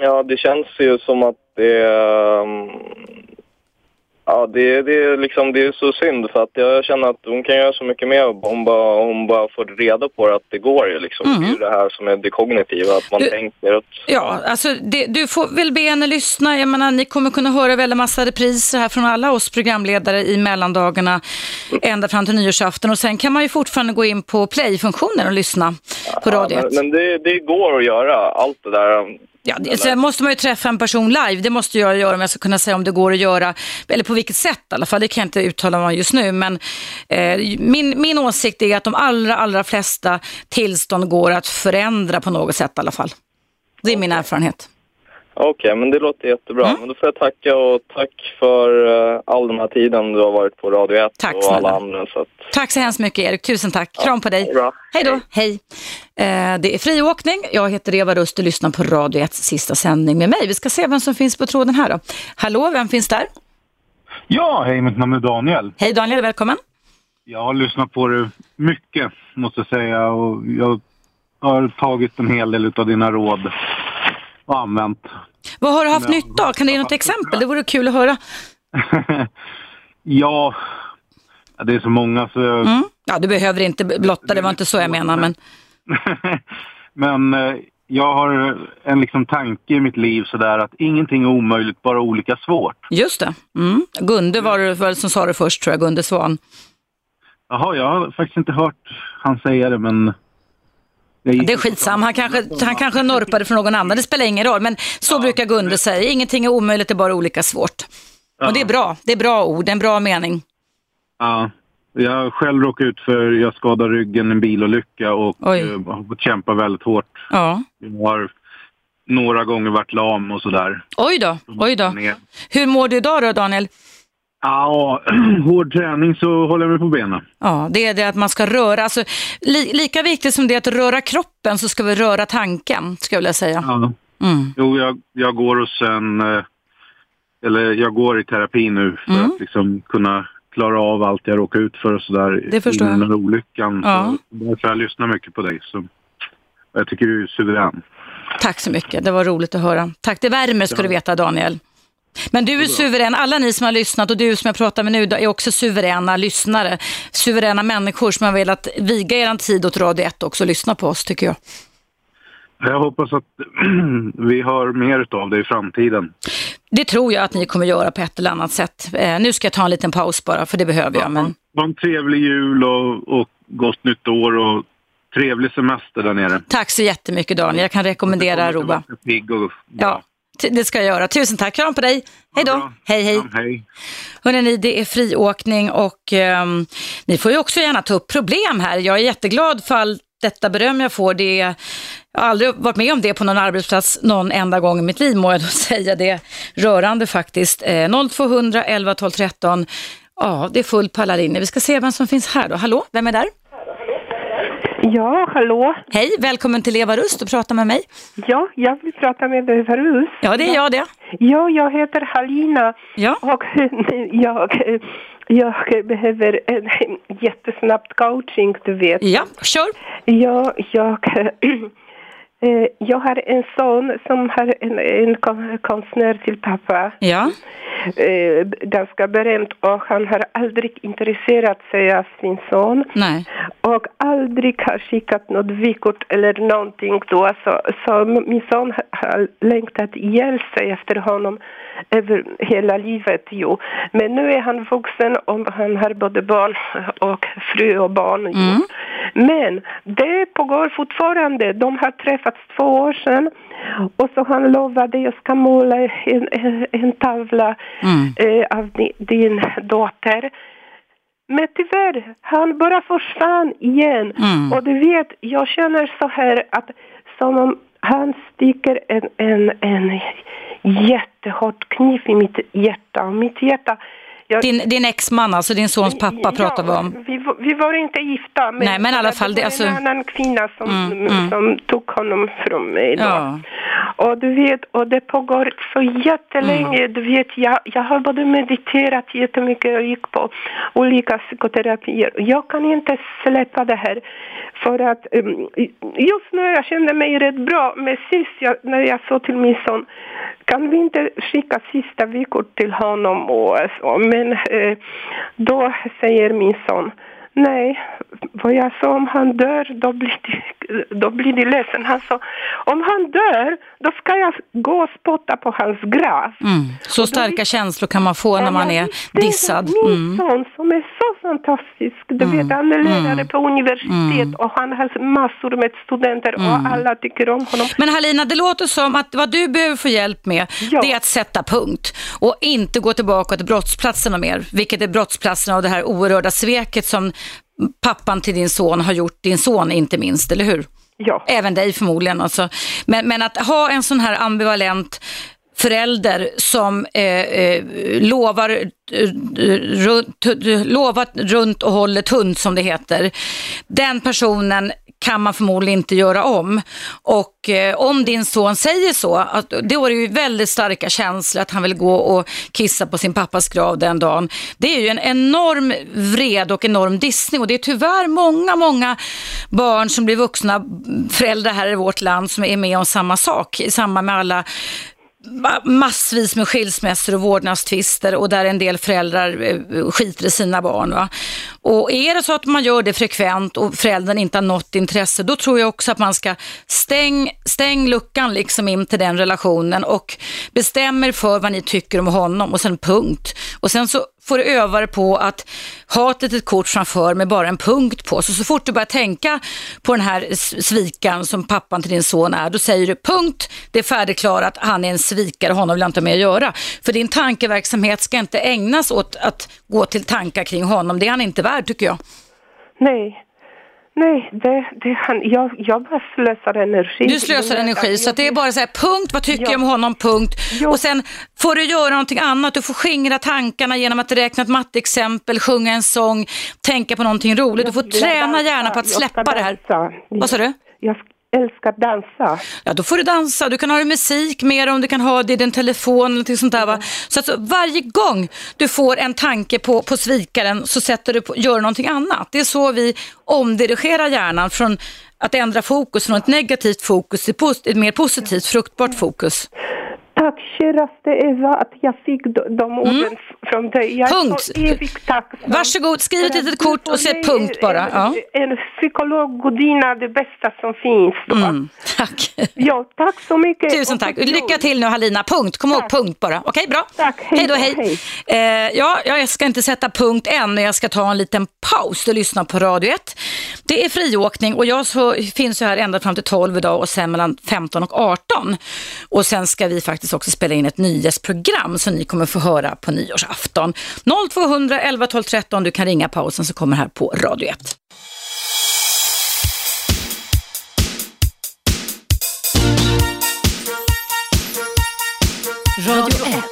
Ja, det känns ju som att det... Ja, det, det, är liksom, det är så synd för att jag känner att hon kan göra så mycket mer om bara, hon bara får reda på det att det går ju liksom. Det är ju det här som är det kognitiva, att man Du- tänker att... Ja, alltså det, du får väl be henne lyssna. Jag menar, ni kommer kunna höra väldigt massa repriser här från alla oss programledare i mellandagarna ända fram till nyårsafton. Och sen kan man ju fortfarande gå in på play-funktionen och lyssna på Radio 1. Men, men det, det går att göra, allt det där. Ja, det, sen måste man ju träffa en person live, det måste jag göra om jag ska kunna säga om det går att göra, eller på vilket sätt i alla fall, det kan jag inte uttala mig om just nu. Men eh, min, min åsikt är att de allra, allra flesta tillstånd går att förändra på något sätt i alla fall. Det är min erfarenhet. Okej, men det låter jättebra. Mm. Men då får jag tacka och tack för uh, all den här tiden du har varit på Radio 1 Tack och snälla. alla andra. Så att, Tack så hemskt mycket Erik, tusen tack. Kram på dig. Hej då. Hej. Eh, det är friåkning. Jag heter Eva Rust och lyssnar på Radio 1 sista sändning med mig. Vi ska se vem som finns på tråden här då. Hallå, vem finns där? Ja, hej, mitt namn är Daniel. Hej Daniel, välkommen. Jag har lyssnat på det mycket, måste jag säga. Och jag har tagit en hel del av dina råd och använt. Vad har du haft nytta av? Kan du ge något exempel? Det vore kul att höra. Ja, det är så många så. Mm. Ja, du behöver inte blotta, det var inte så jag menar. Men... Men eh, jag har en liksom tanke i mitt liv sådär att ingenting är omöjligt, bara olika svårt. Just det. Mm. Gunde var det väl som sa det först tror jag, Gunde Svan. Jaha, jag har faktiskt inte hört han säga det men... Det är skitsam, han kanske, han kanske norpade från någon annan, det spelar ingen roll. Men så brukar Gunde säga, ingenting är omöjligt, det är bara olika svårt. Och det är bra, det är bra ord, en bra mening. Ja, jag själv råkat ut för, jag skadade ryggen i en bilolycka och eh, har fått kämpa väldigt hårt. Ja. Jag har några gånger varit lam och sådär. Oj då, oj då. Hur mår du idag då Daniel? Ja, hård träning så håller jag mig på benen. Ja, det är det att man ska röra, alltså, li, lika viktigt som det är att röra kroppen så ska vi röra tanken, skulle jag vilja säga. Ja. Mm. Jo, jag, jag går hos en, eh, eller jag går i terapi nu för Mm. att liksom kunna klara av allt jag råkar ut för och sådär. Det förstår jag. olyckan. Ja. Så därför jag lyssnar mycket på dig. Så jag tycker du är suverän. Tack så mycket, det var roligt att höra. Tack, det värmer ska du veta Daniel. Men du är suverän, alla ni som har lyssnat och du som jag pratar med nu är också suveräna lyssnare. Suveräna människor som har velat viga er tid åt Radio 1 också och lyssna på oss tycker jag. Jag hoppas att vi hör mer av det i framtiden. Det tror jag att ni kommer göra på ett eller annat sätt. Eh, nu ska jag ta en liten paus bara, för det behöver jag. Men... Ha en trevlig jul och, och gott nytt år och trevlig semester där nere. Tack så jättemycket Daniel, jag kan rekommendera Aruba. Ja, det ska jag göra. Tusen tack, kram på dig. Hej då. Hej hej. hej. Hörrni, det är friåkning och ehm, ni får ju också gärna ta upp problem här. Jag är jätteglad för allt detta beröm jag får. Det jag har aldrig varit med om det på någon arbetsplats någon enda gång i mitt liv, må jag då säga. Det är rörande faktiskt. Eh, 0200 11 12 13. Ja, det är fullt på alla linjer. Vi ska se vem som finns här då. Hallå, vem är där? Ja, hallå? Hej, välkommen till Eva Rust och prata med mig. Ja, jag vill prata med dig förut. Ja, det är jag det. Ja, jag heter Halina Ja. och jag, jag behöver en jättesnabbt coaching, du vet. Ja, kör. Ja, jag, eh, jag har en son som har en, en kon- konstnär till pappa. Ja. Eh, ganska berömd och han har aldrig intresserat sig av sin son. Nej. Och aldrig har skickat något vykort eller någonting då. Så, så min son har längtat ihjäl sig efter honom över hela livet. Jo. Men nu är han vuxen och han har både barn och fru och barn. Jo. Men det pågår fortfarande. De har träffats två år sedan och så han lovade jag ska måla en, en, en tavla eh, av din, din dotter. Men tyvärr, han bara försvann igen. Mm. Och du vet, jag känner så här att som om han sticker en, en, en jättehård kniv i mitt hjärta. Och mitt hjärta jag, Din, din exman, alltså din sons pappa pratar vi om. vi, var- vi var inte gifta. Men, Nej, men i alla fall, det- det var alltså- en annan kvinna som, Mm, mm. som tog honom från mig då. Ja. Och du vet, och det pågår så jättelänge. Mm. Du vet, jag, jag har både mediterat jättemycket och gick på olika psykoterapier. Jag kan inte släppa det här. För att um, just nu jag kände mig rätt bra. Men sist jag, när jag sa till min son, kan vi inte skicka sista vykort till honom? Och så. Men eh, då säger min son, Nej, vad jag sa om han dör, då blir de, då blir de ledsen. Han sa, om han dör, då ska jag gå och spotta på hans grav. Mm. Så starka känslor kan man få när man är dissad. Min Mm. son som är så fantastisk, du vet han är lärare på universitet och han har massor med studenter och Mm. alla tycker om honom. Men Halina, det låter som att vad du behöver få hjälp med, det är att sätta punkt och inte gå tillbaka till brottsplatserna mer, vilket är brottsplatserna och det här oerhörda sveket som pappan till din son har gjort din son inte minst, eller hur? Ja. Även dig förmodligen. Alltså. Men, men att ha en sån här ambivalent förälder som eh, eh, lovar, eh, runt, lovar runt och håller tunt som det heter. Den personen kan man förmodligen inte göra om. Och eh, om din son säger så, att, då är det ju väldigt starka känslor att han vill gå och kissa på sin pappas grav den dagen. Det är ju en enorm vred och enorm dissning och det är tyvärr många, många barn som blir vuxna föräldrar här i vårt land som är med om samma sak i samband med alla massvis med skilsmässor och vårdnadstvister och där en del föräldrar eh, skiter i sina barn. Va? Och är det så att man gör det frekvent och föräldern inte har något intresse, då tror jag också att man ska stäng, stäng luckan liksom in till den relationen och bestämmer för vad ni tycker om honom och sen punkt. Och sen så får du öva dig på att ha ett litet kort framför med bara en punkt på. Så, så fort du börjar tänka på den här svikan svikaren som pappan till din son är, då säger du punkt, det är färdigklarat, han är en svikare, honom vill jag inte ha med att göra. För din tankeverksamhet ska inte ägnas åt att gå till tankar kring honom, det är han inte värd tycker jag. Nej. Nej, det, det han, jag, jag bara slösar energi. Du slösar energi, så det är bara så här, punkt, vad tycker Ja. jag om honom, punkt. Ja. Och sen får du göra någonting annat, du får skingra tankarna genom att räkna ett matteexempel, sjunga en sång, tänka på någonting roligt. Du får träna gärna på att släppa det här. Vad sa du? Jag älskar dansa. Ja, då får du dansa. Du kan ha musik med om du kan ha det i din telefon eller någonting sånt där. Va? Så att så varje gång du får en tanke på, på svikaren så sätter du på, gör någonting annat. Det är så vi omdirigerar hjärnan från att ändra fokus från ett negativt fokus till ett mer positivt, fruktbart fokus. Tack käraste Eva att jag fick de, de orden f- från dig. Jag är Mm. Punkt. så evigt tacksam. Varsågod, skriv ett litet kort och sätt punkt är bara. Ja. En, en psykologgodinna, det bästa som finns. Mm, tack. Ja, tack så mycket. Tusen tack. Lycka till nu Halina. Punkt. Kom ihåg punkt bara. Okej, bra. Tack. Hej Hej då, då, hej. Eh, ja, jag ska inte sätta punkt än, men jag ska ta en liten paus och lyssna på Radio 1. Det är friåkning och jag så, finns ju här ända fram till 12 idag och sen mellan 15 och 18. Och sen ska vi faktiskt också spela in ett nyhetsprogram som ni kommer få höra på nyårsafton. 0200 11 12 13. Du kan ringa pausen som kommer här på Radio 1. Radio 1.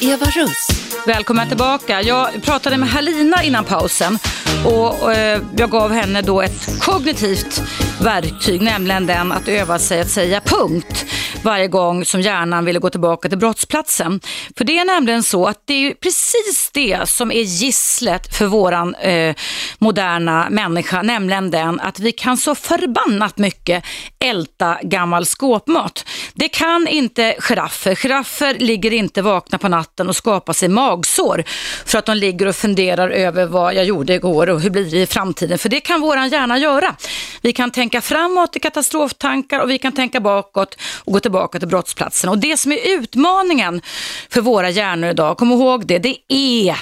Eva Russ. Välkommen tillbaka. Jag pratade med Halina innan pausen och eh, jag gav henne då ett kognitivt verktyg, nämligen den att öva sig att säga punkt varje gång som hjärnan ville gå tillbaka till brottsplatsen. För det är nämligen så att det är precis det som är gisslet för våran eh, moderna människa, nämligen den att vi kan så förbannat mycket älta gammal skåpmat. Det kan inte giraffer. Giraffer ligger inte vakna på natten och skapar sig magsår för att de ligger och funderar över vad jag gjorde igår och hur blir det i framtiden. För det kan våran hjärna göra. Vi kan tänka framåt i katastroftankar och vi kan tänka bakåt och gå tillbaka till brottsplatsen. Och det som är utmaningen för våra hjärnor idag, kom ihåg det, det är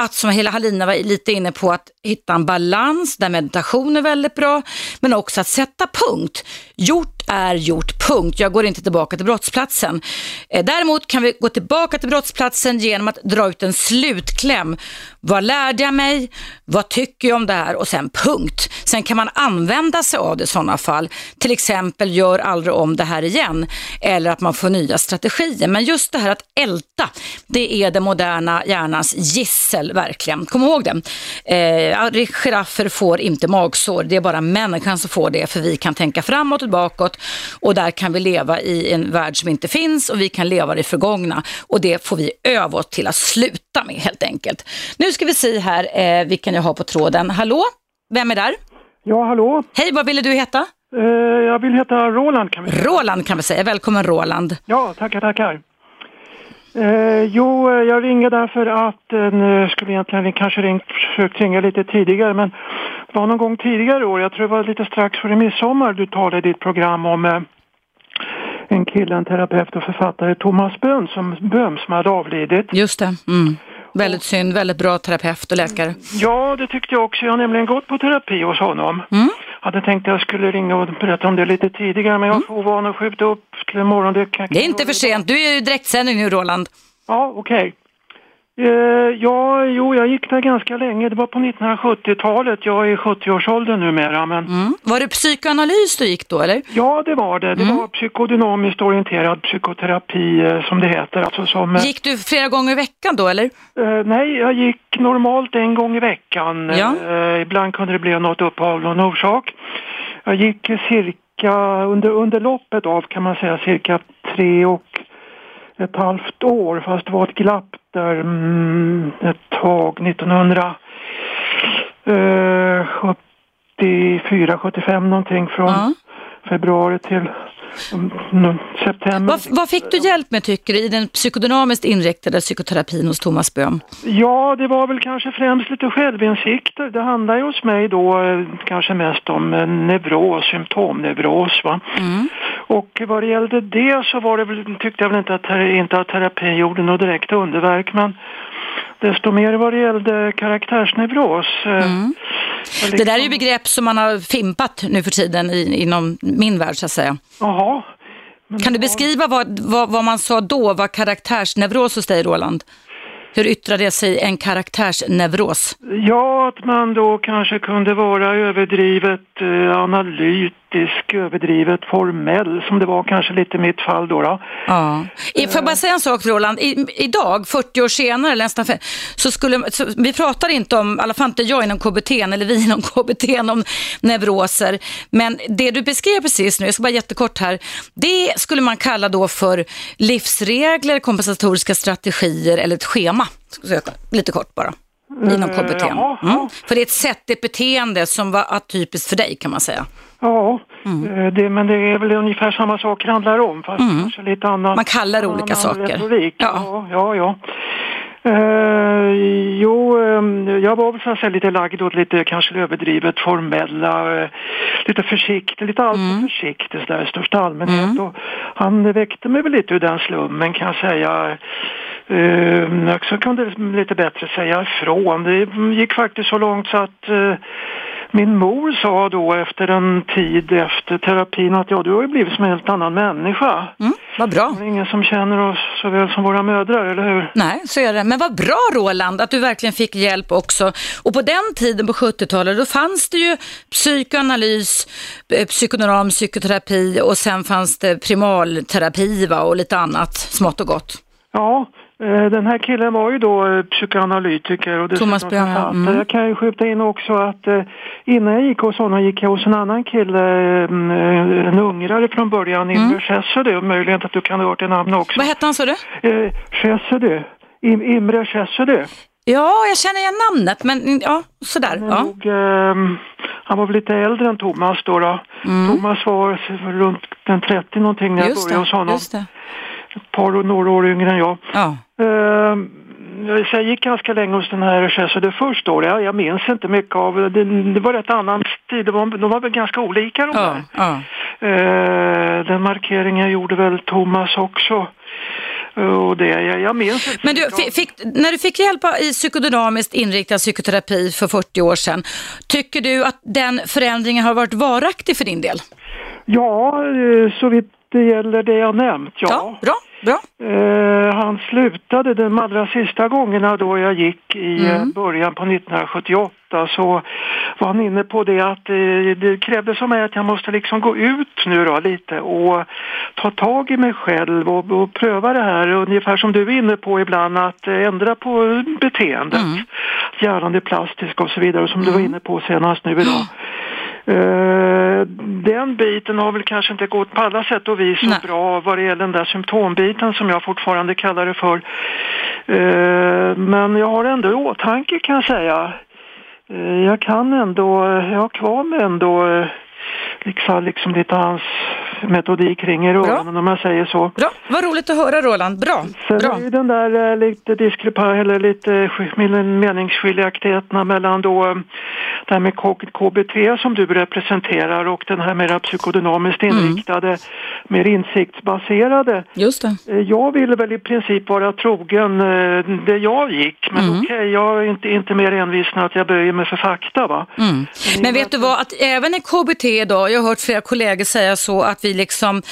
att som hela Halina var lite inne på att hitta en balans där meditation är väldigt bra men också att sätta punkt. Gjort är gjort, punkt. Jag går inte tillbaka till brottsplatsen. Eh, däremot kan vi gå tillbaka till brottsplatsen genom att dra ut en slutkläm. Vad lärde jag mig? Vad tycker jag om det här? Och sen punkt. Sen kan man använda sig av det i sådana fall. Till exempel gör aldrig om det här igen. Eller att man får nya strategier. Men just det här att älta, det är den moderna hjärnans gissel verkligen. Kom ihåg det. Eh, giraffer får inte magsår. Det är bara människan som får det. För vi kan tänka framåt och bakåt. Och där kan vi leva i en värld som inte finns. Och vi kan leva i det förgångna. Och det får vi öva oss till att sluta med helt enkelt. Nu ska vi se här eh, vilken jag har på tråden. Hallå? Vem är där? Ja, hallå. Hej, vad ville du heta? Eh, jag vill heta Roland kan vi säga. Roland kan vi säga. Välkommen Roland. Ja, tackar, tackar. Eh, jo, eh, jag ringer därför att eh, nu skulle egentligen kanske ringt, försökt ringa lite tidigare, men det var någon gång tidigare år, jag tror det var lite strax före midsommar, du talade i ditt program om eh, en kille, en terapeut och författare, Thomas Böhm som, Böhm, som hade avlidit. Just det. Mm. Väldigt synd, väldigt bra terapeut och läkare. Ja, det tyckte jag också. Jag har nämligen gått på terapi hos honom. Mm. Hade tänkt att jag skulle ringa och berätta om det lite tidigare, men jag får van att skjuta upp till imorgon. Det, kan, Det är inte för sent. Du är ju direktsändning nu Roland. Ja, okej. Eh, ja, jo, jag gick där ganska länge. Det var på 1970-talet. Jag är i 70-årsåldern numera, men... Mm. Var det psykoanalys du gick då eller? Ja, det var det. Det Mm. var psykodynamiskt orienterad psykoterapi, eh, som det heter. Alltså som, eh, Gick du flera gånger i veckan då eller? eh, nej, jag gick normalt en gång i veckan. Ja. Eh, ibland kunde det bli något uppehåll, någon orsak. Jag gick cirka, under, under loppet av kan man säga, cirka tre och ett halvt år. Fast det var ett glapp där mm, ett tag, 1974, 75 eh, någonting från Ja februari till mm, september. Vad, vad fick du hjälp med tycker du i den psykodynamiskt inriktade psykoterapin hos Thomas Böhm? Ja, det var väl kanske främst lite självinsikter. Det handlar ju hos mig då eh, kanske mest om eh, neuros, symptomneuros. Va? Och vad det gällde det så var det väl, tyckte jag väl inte att, inte att terapin gjorde något direkt underverk men desto mer vad det gällde karaktärsneuros. eh, Det där är ju begrepp som man har fimpat nu för tiden i, inom min värld så att säga. Jaha. Kan du beskriva vad, vad, vad man sa då var karaktärsneuros hos dig Roland? Hur yttrar det sig en karaktärsneuros? Ja, att man då kanske kunde vara överdrivet eh, analytisk, överdrivet formell som det var kanske lite i mitt fall då. då. Ja. Får jag bara säga en sak Roland? I, idag, 40 år senare, eller nästan så skulle, så vi pratar inte om, i alla fall inte jag inom KBT, eller vi inom KBT, om neuroser. Men det du beskrev precis nu, jag ska bara jättekort här, det skulle man kalla då för livsregler, kompensatoriska strategier eller ett schema. Lite kort bara. Inom Eh, KBT. jaha, Mm. För det är ett sätt, ett beteende som var atypiskt för dig kan man säga. Ja, eh, det, men det är väl ungefär samma sak det handlar om fast kanske lite annan Mm. Man kallar det olika saker. Retorik. Ja, ja. ja. Eh, jo, eh, jag var väl så att säga lite lagd åt lite kanske överdrivet formella, eh, lite försiktig, lite alltför Mm. försiktig sådär i största allmänhet. Och han väckte mig väl lite ur den slummen kan jag säga. Jag också kunde lite bättre säga ifrån. Det gick faktiskt så långt så att eh, min mor sa då efter en tid efter terapin att ja, du har ju blivit som en helt annan människa. Mm, vad bra. Det är ingen som känner oss så väl som våra mödrar, eller hur? Nej, så är det. Men vad bra Roland att du verkligen fick hjälp också. Och på den tiden på 70-talet då fanns det ju psykoanalys, eh, psykonoram, psykoterapi och sen fanns det primalterapi va, och lite annat smått och gott. Ja, den här killen var ju då eh, psykoanalytiker och Thomas Björn. Mm. Jag kan ju skjuta in också att eh, innan jag gick hos honom gick jag hos en annan kille, eh, en ungrare från början, Mm. Imre Chessudy, möjligen att du kan ha hört det namnet också. Vad hette han sa du? Eh, Chessudy, Im Imre Chessudy. Ja, jag känner igen namnet men mm, ja, sådär. Ja. Nog, ehm, han var väl lite äldre än Thomas då. då. Thomas var runt den 30 någonting när jag Mm. Just började hos det, honom. Det. Ett par och några år yngre än jag. Ja. Ehm, så jag gick ganska länge hos den här Chessudy först då. Jag, jag minns inte mycket av det. Det, det var rätt annan. Det var, de var väl ganska olika de där. Ja. Eh, den markeringen gjorde väl Thomas också. Och det, jag, jag minns inte. Men du, fi- fick, när du fick hjälp i psykodynamiskt inriktad psykoterapi för 40 år sedan, tycker du att den förändringen har varit varaktig för din del? Ja, eh, så vitt det gäller det jag nämnt, ja. bra, bra. Eh, han slutade de allra sista gångerna då jag gick i eh, början på 1978 så var han inne på det att eh, det krävdes av mig att jag måste liksom gå ut nu då lite och ta tag i mig själv och, och pröva det här ungefär som du är inne på ibland att eh, ändra på beteendet. Hjärnan är plastisk och så vidare som du var inne på senast nu idag. Eh, den biten har väl kanske inte gått på alla sätt och vis så bra vad det gäller den där symptombiten som jag fortfarande kallar det för. Eh, men jag har ändå i åtanke kan jag säga. Eh, jag kan ändå, jag har kvar mig ändå liksom, liksom lite hans metodik kring i öronen om jag säger så. Bra, vad roligt att höra Roland. Bra. Sen Bra. är ju den där eh, lite diskrepa eller lite sk- meningsskiljaktigheterna mellan då eh, det här med KBT som du representerar och den här mera psykodynamiskt inriktade, mer insiktsbaserade. Just det. Eh, Jag ville väl i princip vara trogen eh, det jag gick, men okej, jag är inte, inte mer envis än att jag böjer mig för fakta va. Mm. Men vet du vad, att även i KBT idag, jag har hört flera kollegor säga så att vi liksom,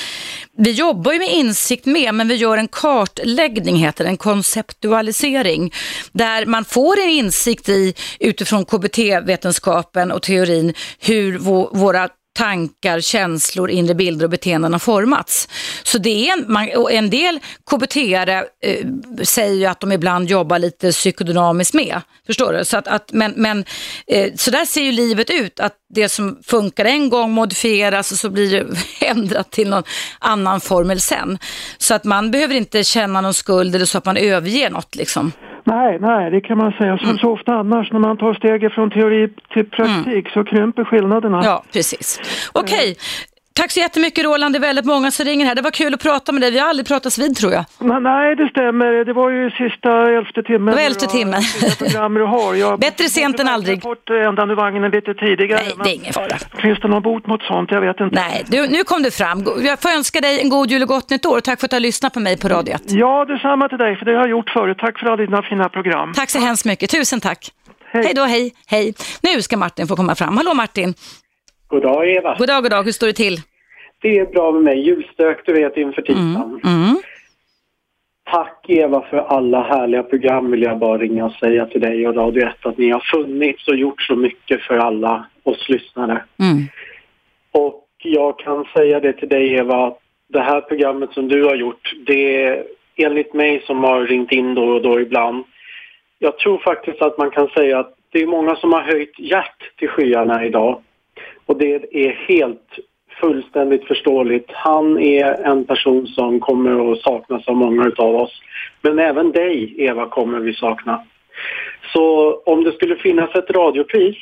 vi jobbar ju med insikt med, men vi gör en kartläggning heter det, en konceptualisering, där man får en insikt i utifrån KBT-vetenskapen och teorin hur vå- våra tankar, känslor, inre bilder och beteenden har formats. Så det är en, man, och en del KBT-are eh, säger ju att de ibland jobbar lite psykodynamiskt med. Förstår du? Så, att, att, men, men, eh, så där ser ju livet ut, att det som funkar en gång modifieras och så blir det ändrat till någon annan formel sen. Så att man behöver inte känna någon skuld eller så att man överger något liksom. Nej, nej, det kan man säga. Som så ofta annars när man tar steget från teori till praktik så krymper skillnaderna. Ja, precis. Okej, Tack så jättemycket Roland, det är väldigt många som ringer här. Det var kul att prata med dig, vi har aldrig pratats vid tror jag. Men, nej, det stämmer. Det var ju sista elfte timmen. Det var elfte timmen. program du har. Jag Bättre sent än aldrig. Jag bort ändan ur vagnen lite tidigare. Nej, det är ingen fara. Finns det någon bot mot sånt? Jag vet inte. Nej, du, nu kom du fram. Jag får önska dig en god jul och gott nytt år tack för att du har lyssnat på mig på Radio 1. Ja, detsamma till dig, för det har jag gjort förut. Tack för alla dina fina program. Tack så hemskt mycket, tusen tack. Hej. hej då, hej, hej. Nu ska Martin få komma fram. Hallå Martin. God dag Eva. God dag, god dag. Hur står det till? Det är bra med mig. Julstök, du vet, inför tisdagen. Mm. Mm. Tack Eva för alla härliga program vill jag bara ringa och säga till dig och Radio 1 att ni har funnits och gjort så mycket för alla oss lyssnare. Mm. Och jag kan säga det till dig Eva, att det här programmet som du har gjort, det är enligt mig som har ringt in då och då ibland. Jag tror faktiskt att man kan säga att det är många som har höjt hjärt till skyarna idag. Och det är helt fullständigt förståeligt. Han är en person som kommer att saknas av många av oss. Men även dig, Eva, kommer vi sakna. Så om det skulle finnas ett radiopris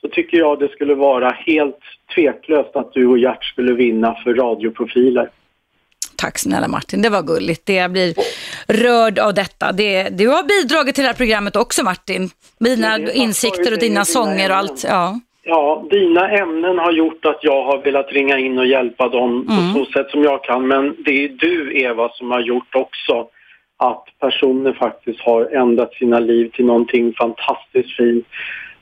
så tycker jag det skulle vara helt tveklöst att du och Gert skulle vinna för radioprofiler. Tack snälla Martin, det var gulligt. Det jag blir rörd av detta. Det, du har bidragit till det här programmet också Martin. Dina insikter och dina sånger och allt. Ja. Ja, dina ämnen har gjort att jag har velat ringa in och hjälpa dem mm. på så sätt som jag kan. Men det är du, Eva, som har gjort också att personer faktiskt har ändrat sina liv till någonting fantastiskt fint.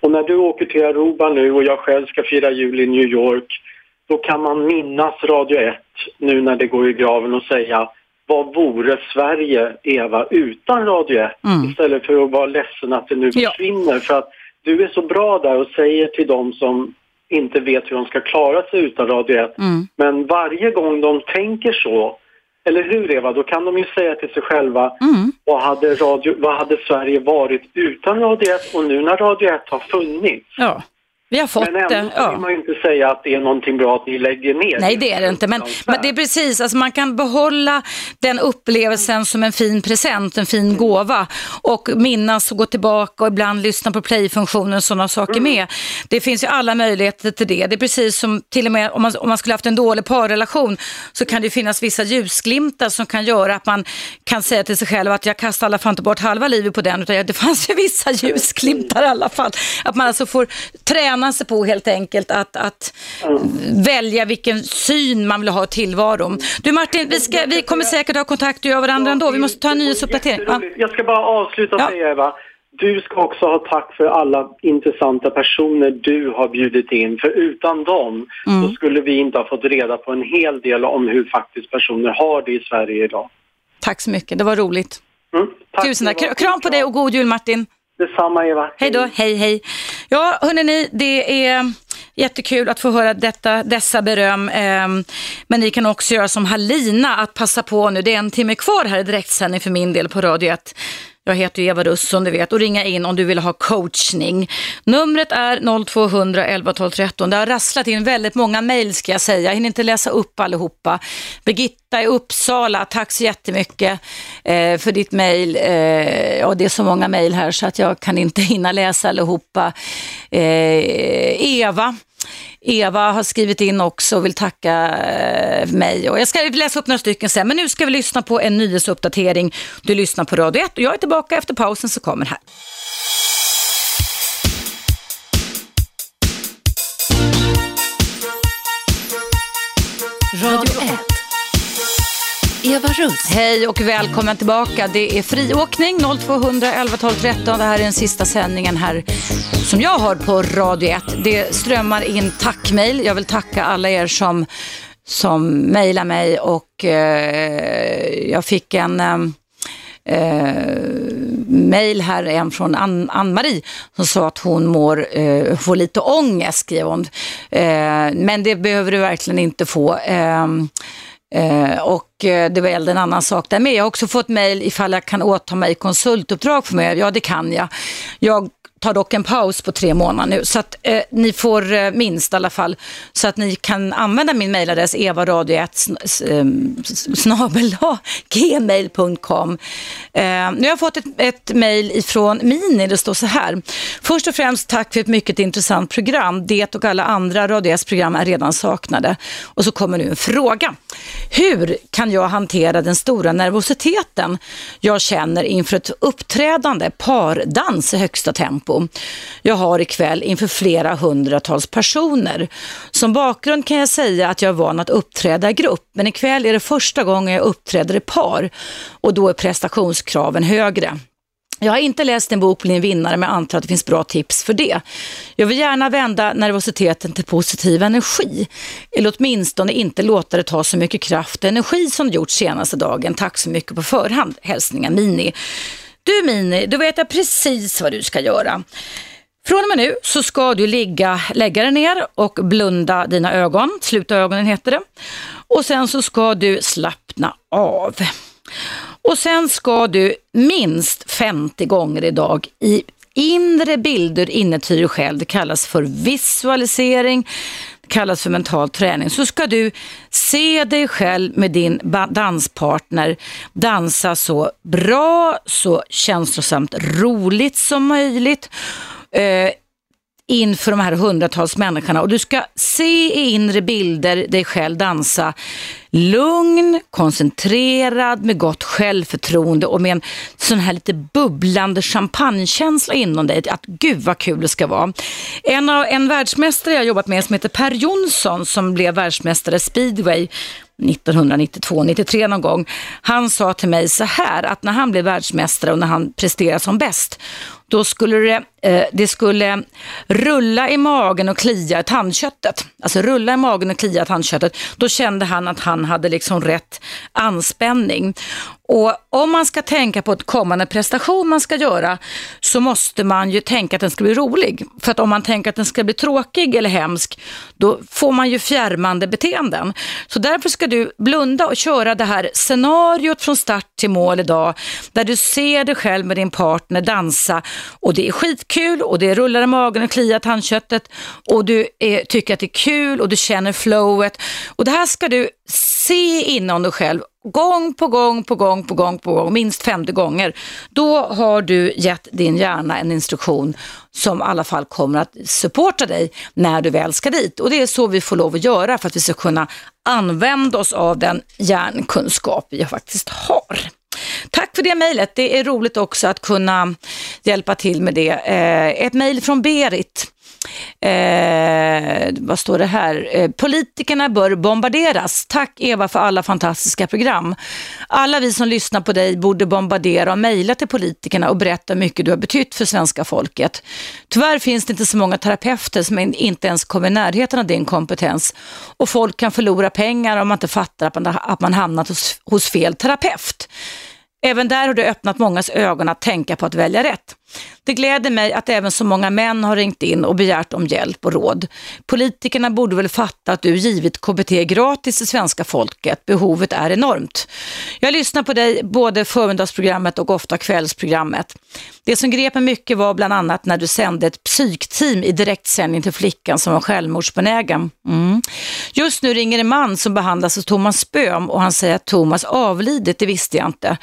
Och när du åker till Aruba nu och jag själv ska fira jul i New York, då kan man minnas Radio 1 nu när det går i graven och säga vad vore Sverige, Eva, utan Radio 1? Mm. Istället för att vara ledsen att det nu försvinner. Ja. För att du är så bra där och säger till dem som inte vet hur de ska klara sig utan Radio 1. Mm. Men varje gång de tänker så, eller hur Eva, då kan de ju säga till sig själva mm. vad, hade radio, vad hade Sverige varit utan Radio 1 och nu när Radio 1 har funnits. Ja. Vi har fått men ändå det. Ja. vill man ju inte säga att det är någonting bra att ni lägger ner. Nej, det är det inte. Men, men det är precis, alltså man kan behålla den upplevelsen som en fin present, en fin gåva och minnas och gå tillbaka och ibland lyssna på playfunktionen och sådana saker Mm. med. Det finns ju alla möjligheter till det. Det är precis som till och med om man, om man skulle haft en dålig parrelation så kan det finnas vissa ljusglimtar som kan göra att man kan säga till sig själv att jag kastar alla fall inte bort halva livet på den utan det fanns ju vissa ljusglimtar i alla fall. Att man alltså får träna sig på helt enkelt att, att välja vilken syn man vill ha i tillvaron. Du Martin, vi, ska, vi kommer säkert ha kontakt och göra varandra ändå. Vi måste ta en nyhetsuppdatering. Ja. Jag ska bara avsluta och Ja. säga Eva, du ska också ha tack för alla intressanta personer du har bjudit in. För utan dem Mm. så skulle vi inte ha fått reda på en hel del om hur faktiskt personer har det i Sverige idag. Tack så mycket, det var roligt. Mm. Tack, Tusen tack. Kram på dig och god jul Martin. Detsamma Eva. Hej då, hej hej. Ja, hörni, det är jättekul att få höra detta, dessa beröm. Ehm, men ni kan också göra som Halina, att passa på nu. Det är en timme kvar här i direktsändning för min del på Radio 1. Jag heter ju Eva Russ som du vet och ringa in om du vill ha coachning. Numret är 0200 11 12 13. Det har rasslat in väldigt många mejl ska jag säga. Jag hinner inte läsa upp allihopa. Birgitta i Uppsala, tack så jättemycket eh, för ditt mejl. Eh, ja, det är så många mejl här så att jag kan inte hinna läsa allihopa. Eh, Eva. Eva har skrivit in också och vill tacka eh, mig. Och jag ska läsa upp några stycken sen, men nu ska vi lyssna på en nyhetsuppdatering. Du lyssnar på Radio 1 och jag är tillbaka efter pausen så kommer här. Radio 1. Eva Russ. Hej och välkommen tillbaka. Det är friåkning 0200 11 12 13. Det här är den sista sändningen här som jag har på Radio 1. Det strömmar in tackmejl. Jag vill tacka alla er som, som mejlar mig och eh, jag fick en eh, eh, mejl här, en från Ann- Ann-Marie som sa att hon mår, eh, får lite ångest, skrev hon. Eh, men det behöver du verkligen inte få. Eh, Eh, och eh, det var en annan sak där med. Jag har också fått mejl ifall jag kan åta mig konsultuppdrag för mig. Ja, det kan jag. Jag tar dock en paus på tre månader nu, så att eh, ni får eh, minst i alla fall, så att ni kan använda min mejladress evaradio1 eh, eh, nu har jag fått ett, ett mejl ifrån Mini, det står så här. Först och främst tack för ett mycket intressant program. Det och alla andra Radio program är redan saknade. Och så kommer nu en fråga. Hur kan jag hantera den stora nervositeten jag känner inför ett uppträdande, pardans i högsta tempo? Jag har ikväll inför flera hundratals personer. Som bakgrund kan jag säga att jag är van att uppträda i grupp, men ikväll är det första gången jag uppträder i par och då är prestationskraven högre. Jag har inte läst din bok bli en vinnare men antar att det finns bra tips för det. Jag vill gärna vända nervositeten till positiv energi. Eller åtminstone inte låta det ta så mycket kraft och energi som det gjort senaste dagen. Tack så mycket på förhand. Hälsningar Mini. Du Mini, då vet jag precis vad du ska göra. Från och med nu så ska du ligga, lägga dig ner och blunda dina ögon. Sluta ögonen heter det. Och sen så ska du slappna av. Och sen ska du minst 50 gånger idag i inre bilder inuti dig själv, det kallas för visualisering, kallas för mental träning, så ska du se dig själv med din danspartner dansa så bra, så känslosamt roligt som möjligt. Eh, inför de här hundratals människorna och du ska se i inre bilder dig själv dansa lugn, koncentrerad, med gott självförtroende och med en sån här lite bubblande champagnekänsla inom dig. Att gud vad kul det ska vara. En, av, en världsmästare jag jobbat med som heter Per Jonsson som blev världsmästare speedway 1992-93 någon gång. Han sa till mig så här att när han blev världsmästare och när han presterade som bäst, då skulle det, Eh, det skulle rulla i magen och klia i tandköttet. Alltså rulla i magen och klia i tandköttet. Då kände han att han hade liksom rätt anspänning. Och om man ska tänka på ett kommande prestation man ska göra så måste man ju tänka att den ska bli rolig. För att om man tänker att den ska bli tråkig eller hemsk, då får man ju fjärmande beteenden. Så därför ska du blunda och köra det här scenariot från start till mål idag, där du ser dig själv med din partner dansa och det är skitkul och det rullar i magen och kliar tandköttet och du är, tycker att det är kul och du känner flowet. Och det här ska du se inom dig själv gång på gång på gång på gång på gång, minst 50 gånger. Då har du gett din hjärna en instruktion som i alla fall kommer att supporta dig när du väl ska dit. Och det är så vi får lov att göra för att vi ska kunna använda oss av den hjärnkunskap vi faktiskt har. Tack för det mejlet. Det är roligt också att kunna hjälpa till med det. Eh, ett mejl från Berit. Eh, vad står det här? Eh, politikerna bör bombarderas. Tack Eva för alla fantastiska program. Alla vi som lyssnar på dig borde bombardera och mejla till politikerna och berätta hur mycket du har betytt för svenska folket. Tyvärr finns det inte så många terapeuter som inte ens kommer i närheten av din kompetens och folk kan förlora pengar om man inte fattar att man, att man hamnat hos, hos fel terapeut. Även där har det öppnat mångas ögon att tänka på att välja rätt. Det gläder mig att även så många män har ringt in och begärt om hjälp och råd. Politikerna borde väl fatta att du givit KBT gratis till svenska folket. Behovet är enormt. Jag lyssnar på dig både förmiddagsprogrammet och ofta kvällsprogrammet. Det som grep mig mycket var bland annat när du sände ett psykteam i direktsändning till flickan som var självmordsbenägen. Mm. Just nu ringer en man som behandlas av Thomas Spöm och han säger att Thomas avlidit, det visste jag inte.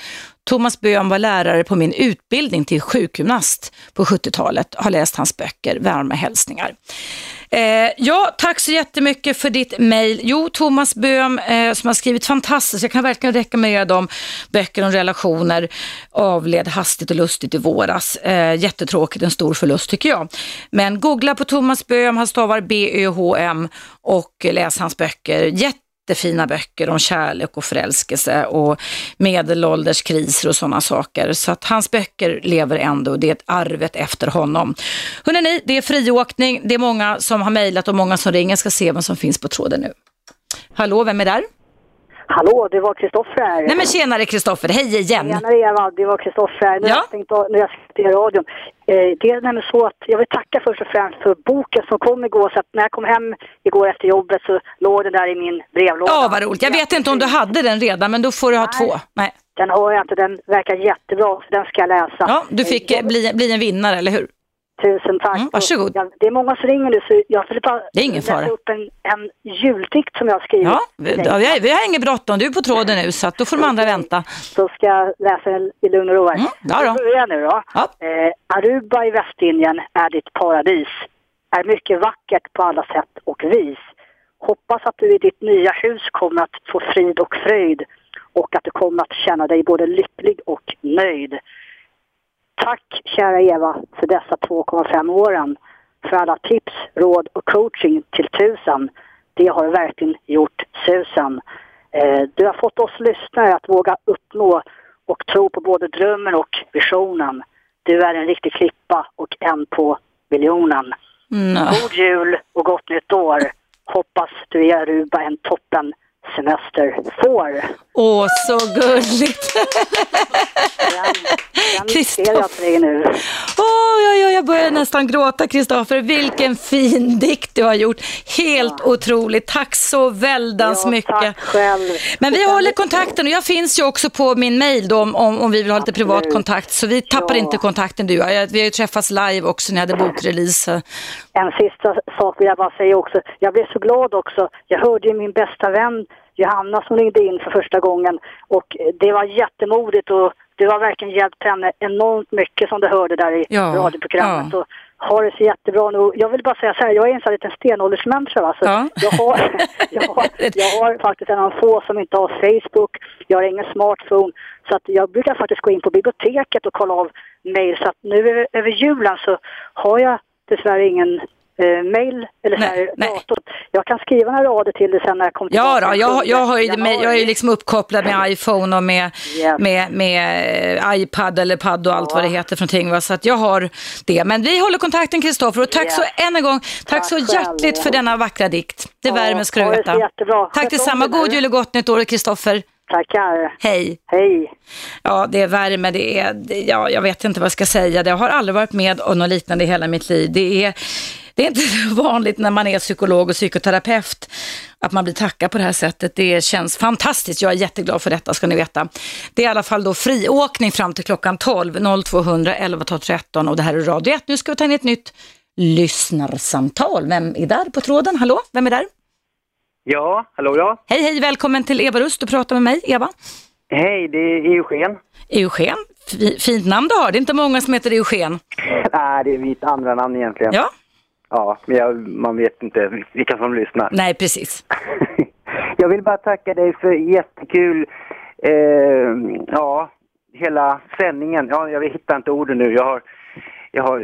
Thomas Böhm var lärare på min utbildning till sjukgymnast på 70-talet. Har läst hans böcker. Varma hälsningar. Eh, ja, tack så jättemycket för ditt mejl. Jo, Thomas Böhm eh, som har skrivit fantastiskt. Jag kan verkligen rekommendera de böcker om relationer. Avled hastigt och lustigt i våras. Eh, jättetråkigt, en stor förlust tycker jag. Men googla på Thomas Böhm, han stavar B-Ö-H-M och läs hans böcker. Jätte jättefina böcker om kärlek och förälskelse och medelålders kriser och sådana saker. Så att hans böcker lever ändå, det är ett arvet efter honom. Hörrni, det är friåkning, det är många som har mejlat och många som ringer. Jag ska se vem som finns på tråden nu. Hallå, vem är där? Hallå, det var Kristoffer här. Nej men tjenare Kristoffer, hej igen. Tjenare Eva, det var Kristoffer här. Nu ja. jag tänkt nu jag sitter i radion. Eh, det är nämligen så att jag vill tacka först och främst för boken som kom igår. Så att när jag kom hem igår efter jobbet så låg den där i min brevlåda. Ja, vad roligt. Jag vet inte om du hade den redan, men då får du ha Nej. två. Nej. Den har jag inte, den verkar jättebra så den ska jag läsa. Ja, du fick eh, bli, bli en vinnare, eller hur? Tusen tack. Mm, varsågod. Ja, det är många som ringer nu så jag vill bara Det är ingen fara. upp en, en juldikt som jag har skrivit. Ja, vi, ja, vi, har, vi har inget bråttom, du är på tråden nu så då får de andra vänta. Så ska jag läsa den i lugn och ro. Mm, ja då. Jag börjar nu då. Eh, Aruba i Västindien är ditt paradis. Är mycket vackert på alla sätt och vis. Hoppas att du i ditt nya hus kommer att få frid och fröjd och att du kommer att känna dig både lycklig och nöjd. Tack kära Eva för dessa 2,5 åren. För alla tips, råd och coaching till tusen. Det har verkligen gjort susen. Eh, du har fått oss lyssnare att våga uppnå och tro på både drömmen och visionen. Du är en riktig klippa och en på miljonen. Mm. God jul och gott nytt år. Hoppas du i Aruba en toppen semester får. Åh, så gulligt! Dig nu. Oj, oj, jag börjar nästan gråta, Kristoffer. Vilken fin dikt du har gjort. Helt otroligt. Tack så väldans mycket. Tack själv. Men vi håller kontakten och jag finns ju också på min mail om, om, om vi vill ha lite privat kontakt. Så vi tappar inte kontakten du jag. Vi har ju träffats live också när jag hade bokrelease. En sista sak vill jag bara säga också. Jag blev så glad också. Jag hörde ju min bästa vän Johanna som ringde in för första gången och det var jättemodigt och du har verkligen hjälpt henne enormt mycket som du hörde där i Ja, radioprogrammet. ja. Och har det så jättebra nu. Jag vill bara säga så här, jag är en sån här liten stenåldersmänniska va? Så Ja. jag, har, jag, har, jag har faktiskt en av få som inte har Facebook, jag har ingen smartphone. Så att jag brukar faktiskt gå in på biblioteket och kolla av mejl. Så att nu över, över julen så har jag dessvärre ingen eh, mail eller så här dator. Jag kan skriva några rader till det sen när jag kommer Ja, tillbaka. då, jag, jag, har ju, Januari. jag är ju liksom uppkopplad med iPhone och med, Yes. med, med eh, iPad eller Pad och allt vad det heter för någonting. Va? Så att jag har det. Men vi håller kontakten Kristoffer och tack Yes. så än en gång. Tack, Tack så själv. hjärtligt för denna vackra dikt. Det Ja, värmer veta. Tack detsamma. dig. God jul och gott nytt år Kristoffer. Tackar. Hej. Hej. Ja, det är värme, det är, det, ja, jag vet inte vad jag ska säga. Jag har aldrig varit med om något liknande i hela mitt liv. Det är, det är inte så vanligt när man är psykolog och psykoterapeut att man blir tackad på det här sättet. Det känns fantastiskt. Jag är jätteglad för detta ska ni veta. Det är i alla fall då friåkning fram till klockan 12, 0200 11 12 13 och det här är Radio 1. Nu ska vi ta in ett nytt lyssnarsamtal. Vem är där på tråden? Hallå, vem är där? Ja, hallå ja. Hej, hej, välkommen till Eva Rust. Du pratar med mig, Eva. Hej, det är Eugen. Eugen, Fi- fint namn du har. Det är inte många som heter Eugen. Nej, det är mitt andra namn egentligen. Ja. Ja, men jag, man vet inte vilka som lyssnar. Nej, precis. Jag vill bara tacka dig för jättekul, eh, ja, hela sändningen. Ja, jag hittar inte orden nu. Jag har, jag har,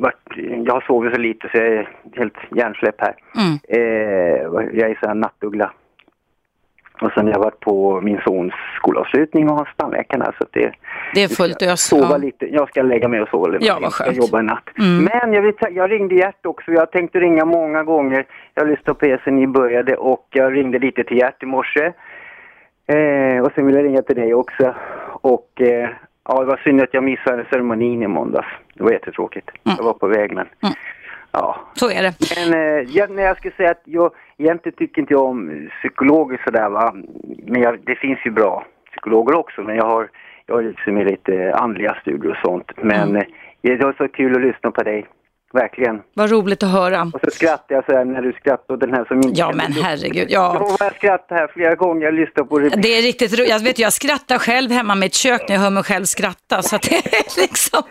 varit, jag har sovit så lite så jag är helt hjärnsläpp här. Mm. Eh, jag är så här nattuggla. Och sen har jag varit på min sons skolavslutning och har tandläkarna så att det Det är fullt ös. sova Ja. lite. Jag ska lägga mig och sova lite. Ja, vad Jag ska skönt. jobba en natt. Mm. Men jag, vill jag ringde Gert också. Jag tänkte ringa många gånger. Jag lyssnade på er sen ni började och jag ringde lite till Gert i morse. Eh, och sen vill jag ringa till dig också. Och eh, ja, det var synd att jag missade ceremonin i måndags. Det var jättetråkigt. Jag var på väg men ja. Så är det. Men eh, jag, när jag skulle säga att jag egentligen tycker inte jag om psykologer sådär va. Men jag, det finns ju bra psykologer också. Men jag har, jag har liksom lite andliga studier och sånt. Men eh, det var så kul att lyssna på dig. Verkligen. Vad roligt att höra. Och så skrattar jag så här när du skrattar och den här som inte... Ja, men herregud. Ja. Jag har skrattat här flera gånger. Jag lyssnar på det. Det är riktigt roligt. Jag, vet, jag skrattar själv hemma i mitt kök när jag hör mig själv skratta. Så att det är liksom...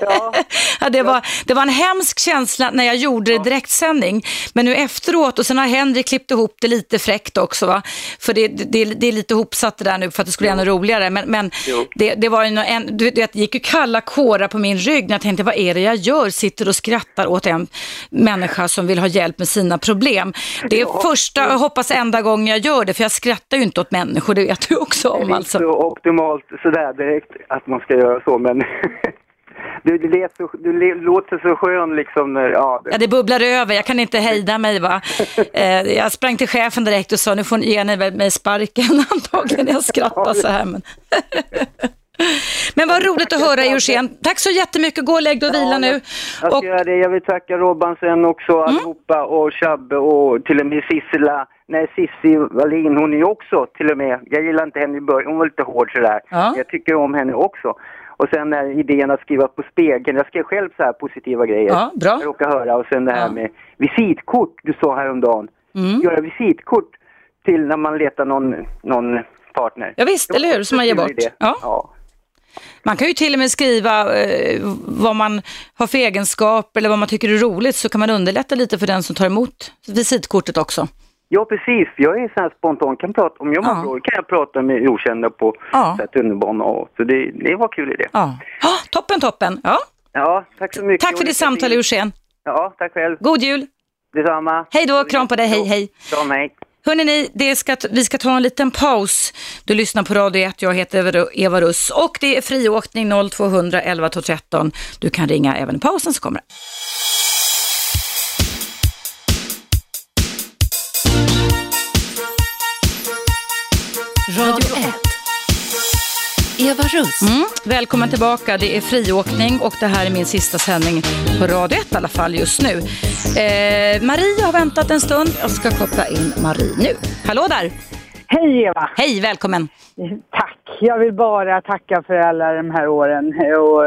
ja, det, var, det var en hemsk känsla när jag gjorde det direktsändning. Men nu efteråt, och sen har Henrik klippt ihop det lite fräckt också. Va? För det, det, det är lite hopsatt det där nu för att det skulle bli ännu roligare. Men, men det, det var en, du vet, det gick ju kalla kårar på min rygg när jag tänkte, vad är det jag gör? Sitter och skrattar åt en människa som vill ha hjälp med sina problem. Det är första, jag hoppas enda gången jag gör det, för jag skrattar ju inte åt människor, det vet du också Det är om inte alltså. så optimalt sådär direkt att man ska göra så men du, du, så, du låter så skön liksom när, ja, det, Ja, det bubblar över, jag kan inte hejda mig va. Eh, jag sprang till chefen direkt och sa, nu får ni ge mig sparken antagligen jag skrattar så här. Men, men vad roligt att höra Eugen. Tack så jättemycket, gå och lägg dig och vila nu. Jag ska göra det. Jag vill tacka Robban sen också Mm. allihopa och Chabbe och till och med Sissela. Nej, Sissi Wallin, hon är ju också till och med, jag gillar inte henne i början, hon var lite hård sådär. Ja. Jag tycker om henne också. Och sen är idén att skriva på spegeln. Jag skrev själv så här positiva grejer. Ja, bra. Jag råkar höra. Och sen det här Ja. med visitkort du sa häromdagen. Mm. Göra visitkort till när man letar någon, någon partner. Ja, visst, eller hur? Som man ger bort. idé. Ja. Man kan ju till och med skriva eh, vad man har för egenskap eller vad man tycker är roligt så kan man underlätta lite för den som tar emot visitkortet också. Ja, precis. Jag är så här spontan. Kan prata, om jag mår dåligt kan jag prata med okända på Ja. så det, det var kul idé. Ja. Ah, toppen, toppen. Ja. Ja, tack så mycket. Tack för ditt samtal. Eugen. Ja, tack själv. God jul. Detsamma. Hej då, kram på dig, hej hej. Kram, hej. Hörrni, ni, det ska, vi ska ta en liten paus. Du lyssnar på Radio 1, jag heter Eva- Russ och det är friåkning 0200-11-13. Du kan ringa även i pausen så kommer det. Radio 1. Eva Russ. Mm, välkommen tillbaka, det är friåkning och det här är min sista sändning på Radio 1 i alla fall just nu. Eh, Marie har väntat en stund, jag ska koppla in Marie nu. Hallå där! Hej Eva! Hej, välkommen! Tack! Jag vill bara tacka för alla de här åren och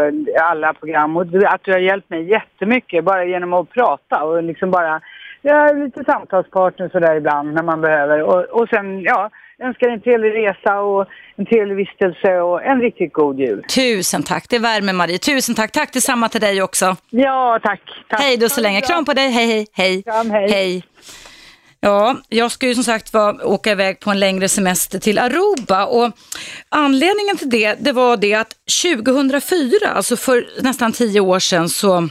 alla program och att du har hjälpt mig jättemycket bara genom att prata och liksom bara ja, lite samtalspartner sådär ibland när man behöver och, och sen ja, önskar en trevlig resa och en trevlig vistelse och en riktigt god jul. Tusen tack, det värmer Marie. Tusen tack, tack detsamma till dig också. Ja, tack. tack. Hej då så länge, kram på dig, hej hej, hej. Kram, hej. hej. Ja, jag ska ju som sagt var åka iväg på en längre semester till Aruba och anledningen till det, det var det att 2004, alltså för nästan tio år sedan så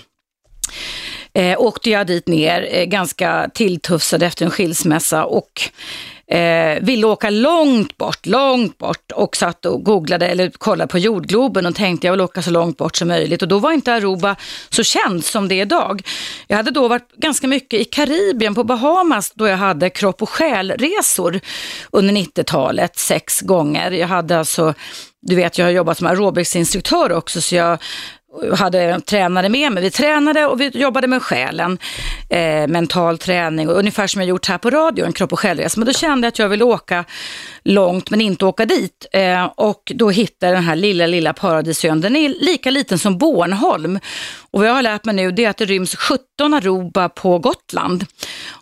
eh, åkte jag dit ner eh, ganska tilltufsad efter en skilsmässa och eh, ville åka långt bort, långt bort och satt och googlade eller kollade på jordgloben och tänkte jag vill åka så långt bort som möjligt och då var inte Aruba så känd som det är idag. Jag hade då varit ganska mycket i Karibien på Bahamas då jag hade kropp och själresor under 90-talet sex gånger. Jag hade alltså, du vet jag har jobbat som aerobicsinstruktör också så jag hade en tränare med mig. Vi tränade och vi jobbade med själen, eh, mental träning och ungefär som jag gjort här på radio, en kropp och själresa. Men då kände jag att jag ville åka långt men inte åka dit. Eh, och då hittade jag den här lilla, lilla paradisön. Den är lika liten som Bornholm. Och vad jag har lärt mig nu det är att det ryms 17 Aruba på Gotland.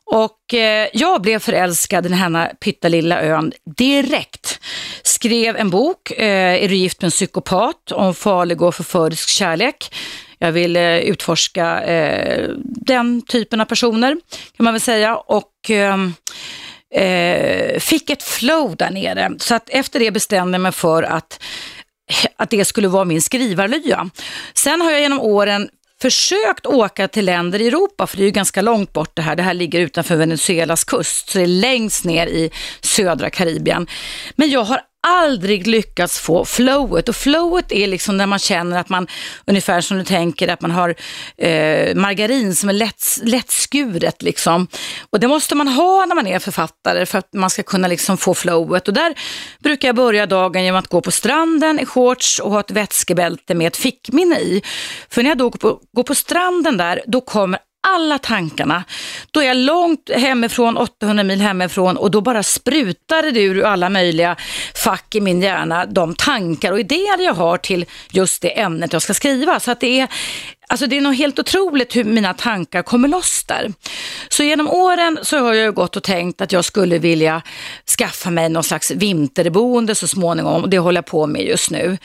Och eh, jag blev förälskad i den här pyttelilla ön direkt. Skrev en bok, eh, Är du gift med en psykopat? Om farlig och förförisk kärlek. Jag ville eh, utforska eh, den typen av personer kan man väl säga. Och eh, eh, fick ett flow där nere. Så att efter det bestämde jag mig för att, att det skulle vara min skrivarlya. Sen har jag genom åren försökt åka till länder i Europa, för det är ju ganska långt bort det här. Det här ligger utanför Venezuelas kust, så det är längst ner i södra Karibien. Men jag har aldrig lyckats få flowet och flowet är liksom när man känner att man, ungefär som du tänker, att man har eh, margarin som är lätt, lättskuret liksom. Och det måste man ha när man är författare för att man ska kunna liksom få flowet. Och där brukar jag börja dagen genom att gå på stranden i shorts och ha ett vätskebälte med ett fickminne i. För när jag då går på, går på stranden där, då kommer alla tankarna. Då är jag långt hemifrån, 800 mil hemifrån och då bara sprutar det ur alla möjliga fack i min hjärna, de tankar och idéer jag har till just det ämnet jag ska skriva. Så att det är Alltså det är nog helt otroligt hur mina tankar kommer loss där. Så genom åren så har jag ju gått och tänkt att jag skulle vilja skaffa mig någon slags vinterboende så småningom och det håller jag på med just nu.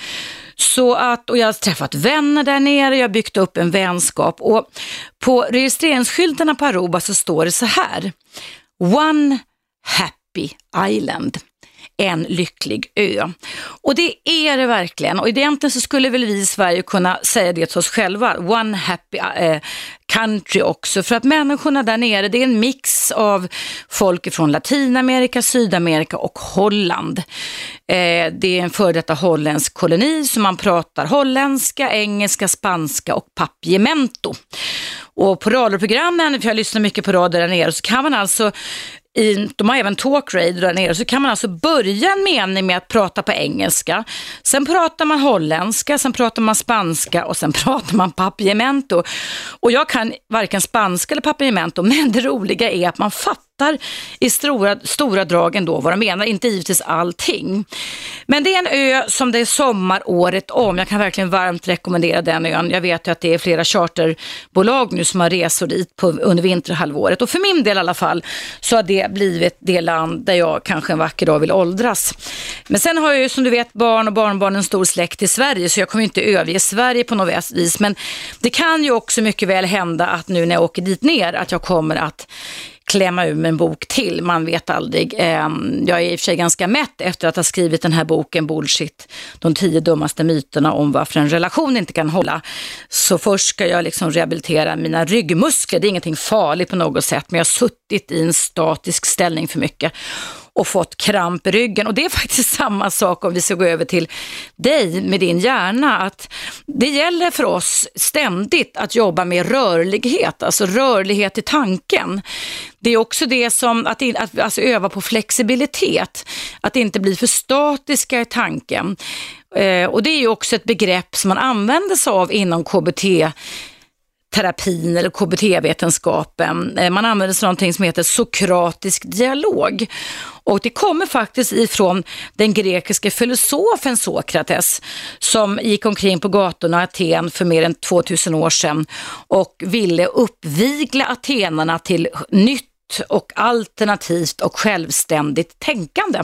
Så att, och jag har träffat vänner där nere, jag har byggt upp en vänskap och på registreringsskyltarna på Aruba så står det så här. One happy island en lycklig ö. Och det är det verkligen. Och egentligen så skulle väl vi i Sverige kunna säga det till oss själva. One happy eh, country också. För att människorna där nere, det är en mix av folk från Latinamerika, Sydamerika och Holland. Eh, det är en före detta holländsk koloni så man pratar holländska, engelska, spanska och papiamento. Och på radioprogrammen, för jag lyssnar mycket på radio där nere, så kan man alltså i, de har även talkradio där nere, så kan man alltså börja en mening med att prata på engelska. Sen pratar man holländska, sen pratar man spanska och sen pratar man papiamento. Och jag kan varken spanska eller papiamento, men det roliga är att man fattar i stora, stora drag ändå vad de menar, inte givetvis allting. Men det är en ö som det är sommar året om. Jag kan verkligen varmt rekommendera den ön. Jag vet ju att det är flera charterbolag nu som har resor dit på, under vinterhalvåret och för min del i alla fall så har det blivit det land där jag kanske en vacker dag vill åldras. Men sen har jag ju som du vet barn och barnbarn en stor släkt i Sverige så jag kommer inte överge Sverige på något vis. Men det kan ju också mycket väl hända att nu när jag åker dit ner att jag kommer att klämma ur mig en bok till, man vet aldrig. Ehm, jag är i och för sig ganska mätt efter att ha skrivit den här boken Bullshit, de tio dummaste myterna om varför en relation inte kan hålla. Så först ska jag liksom rehabilitera mina ryggmuskler, det är ingenting farligt på något sätt, men jag har suttit i en statisk ställning för mycket och fått kramp i ryggen. Och det är faktiskt samma sak om vi ska gå över till dig med din hjärna. Att det gäller för oss ständigt att jobba med rörlighet, alltså rörlighet i tanken. Det är också det som, att, att alltså öva på flexibilitet, att inte bli för statiska i tanken. Eh, och det är ju också ett begrepp som man använder sig av inom KBT terapin eller KBT-vetenskapen. Eh, man använder sig av någonting som heter sokratisk dialog. Och det kommer faktiskt ifrån den grekiska filosofen Sokrates som gick omkring på gatorna i Aten för mer än 2000 år sedan och ville uppvigla atenarna till nytt och alternativt och självständigt tänkande.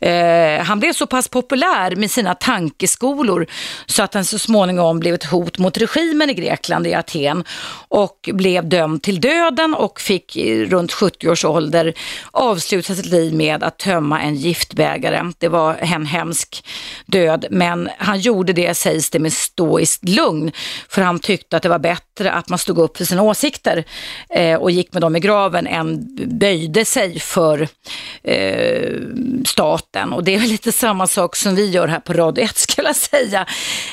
Eh, han blev så pass populär med sina tankeskolor så att han så småningom blev ett hot mot regimen i Grekland, i Aten och blev dömd till döden och fick runt 70 års ålder avsluta sitt liv med att tömma en giftbägare. Det var en hemsk död, men han gjorde det, sägs det, med stoiskt lugn, för han tyckte att det var bättre att man stod upp för sina åsikter eh, och gick med dem i graven än böjde sig för eh, staten. Och det är väl lite samma sak som vi gör här på Radio 1 skulle jag säga.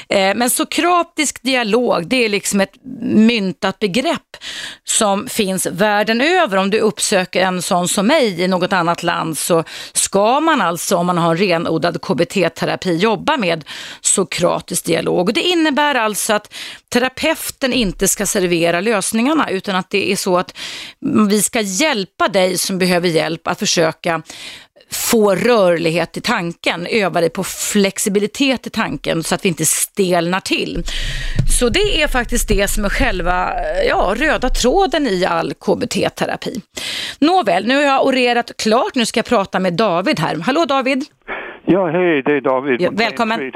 Eh, men sokratisk dialog, det är liksom ett myntat begrepp som finns världen över. Om du uppsöker en sån som mig i något annat land så ska man alltså, om man har en renodlad KBT-terapi, jobba med sokratisk dialog. Och det innebär alltså att terapeuten inte ska servera lösningarna utan att det är så att vi ska hjälpa dig som behöver hjälp att försöka få rörlighet i tanken, öva dig på flexibilitet i tanken så att vi inte stelnar till. Så det är faktiskt det som är själva ja, röda tråden i all KBT-terapi. Nåväl, nu har jag orerat klart, nu ska jag prata med David här. Hallå David! Ja, hej, det är David. Ja, välkommen.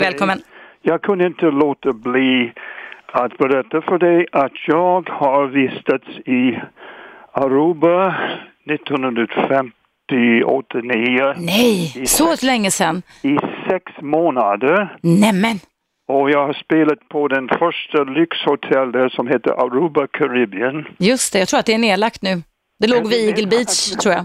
Välkommen. Jag kunde inte låta bli att berätta för dig att jag har vistats i Aruba 1958, 9. Nej, så länge sedan? I sex månader. Nämen! Och jag har spelat på den första lyxhotell där som heter Aruba Caribbean. Just det, jag tror att det är nedlagt nu. Det låg vid Eagle Beach, tror jag.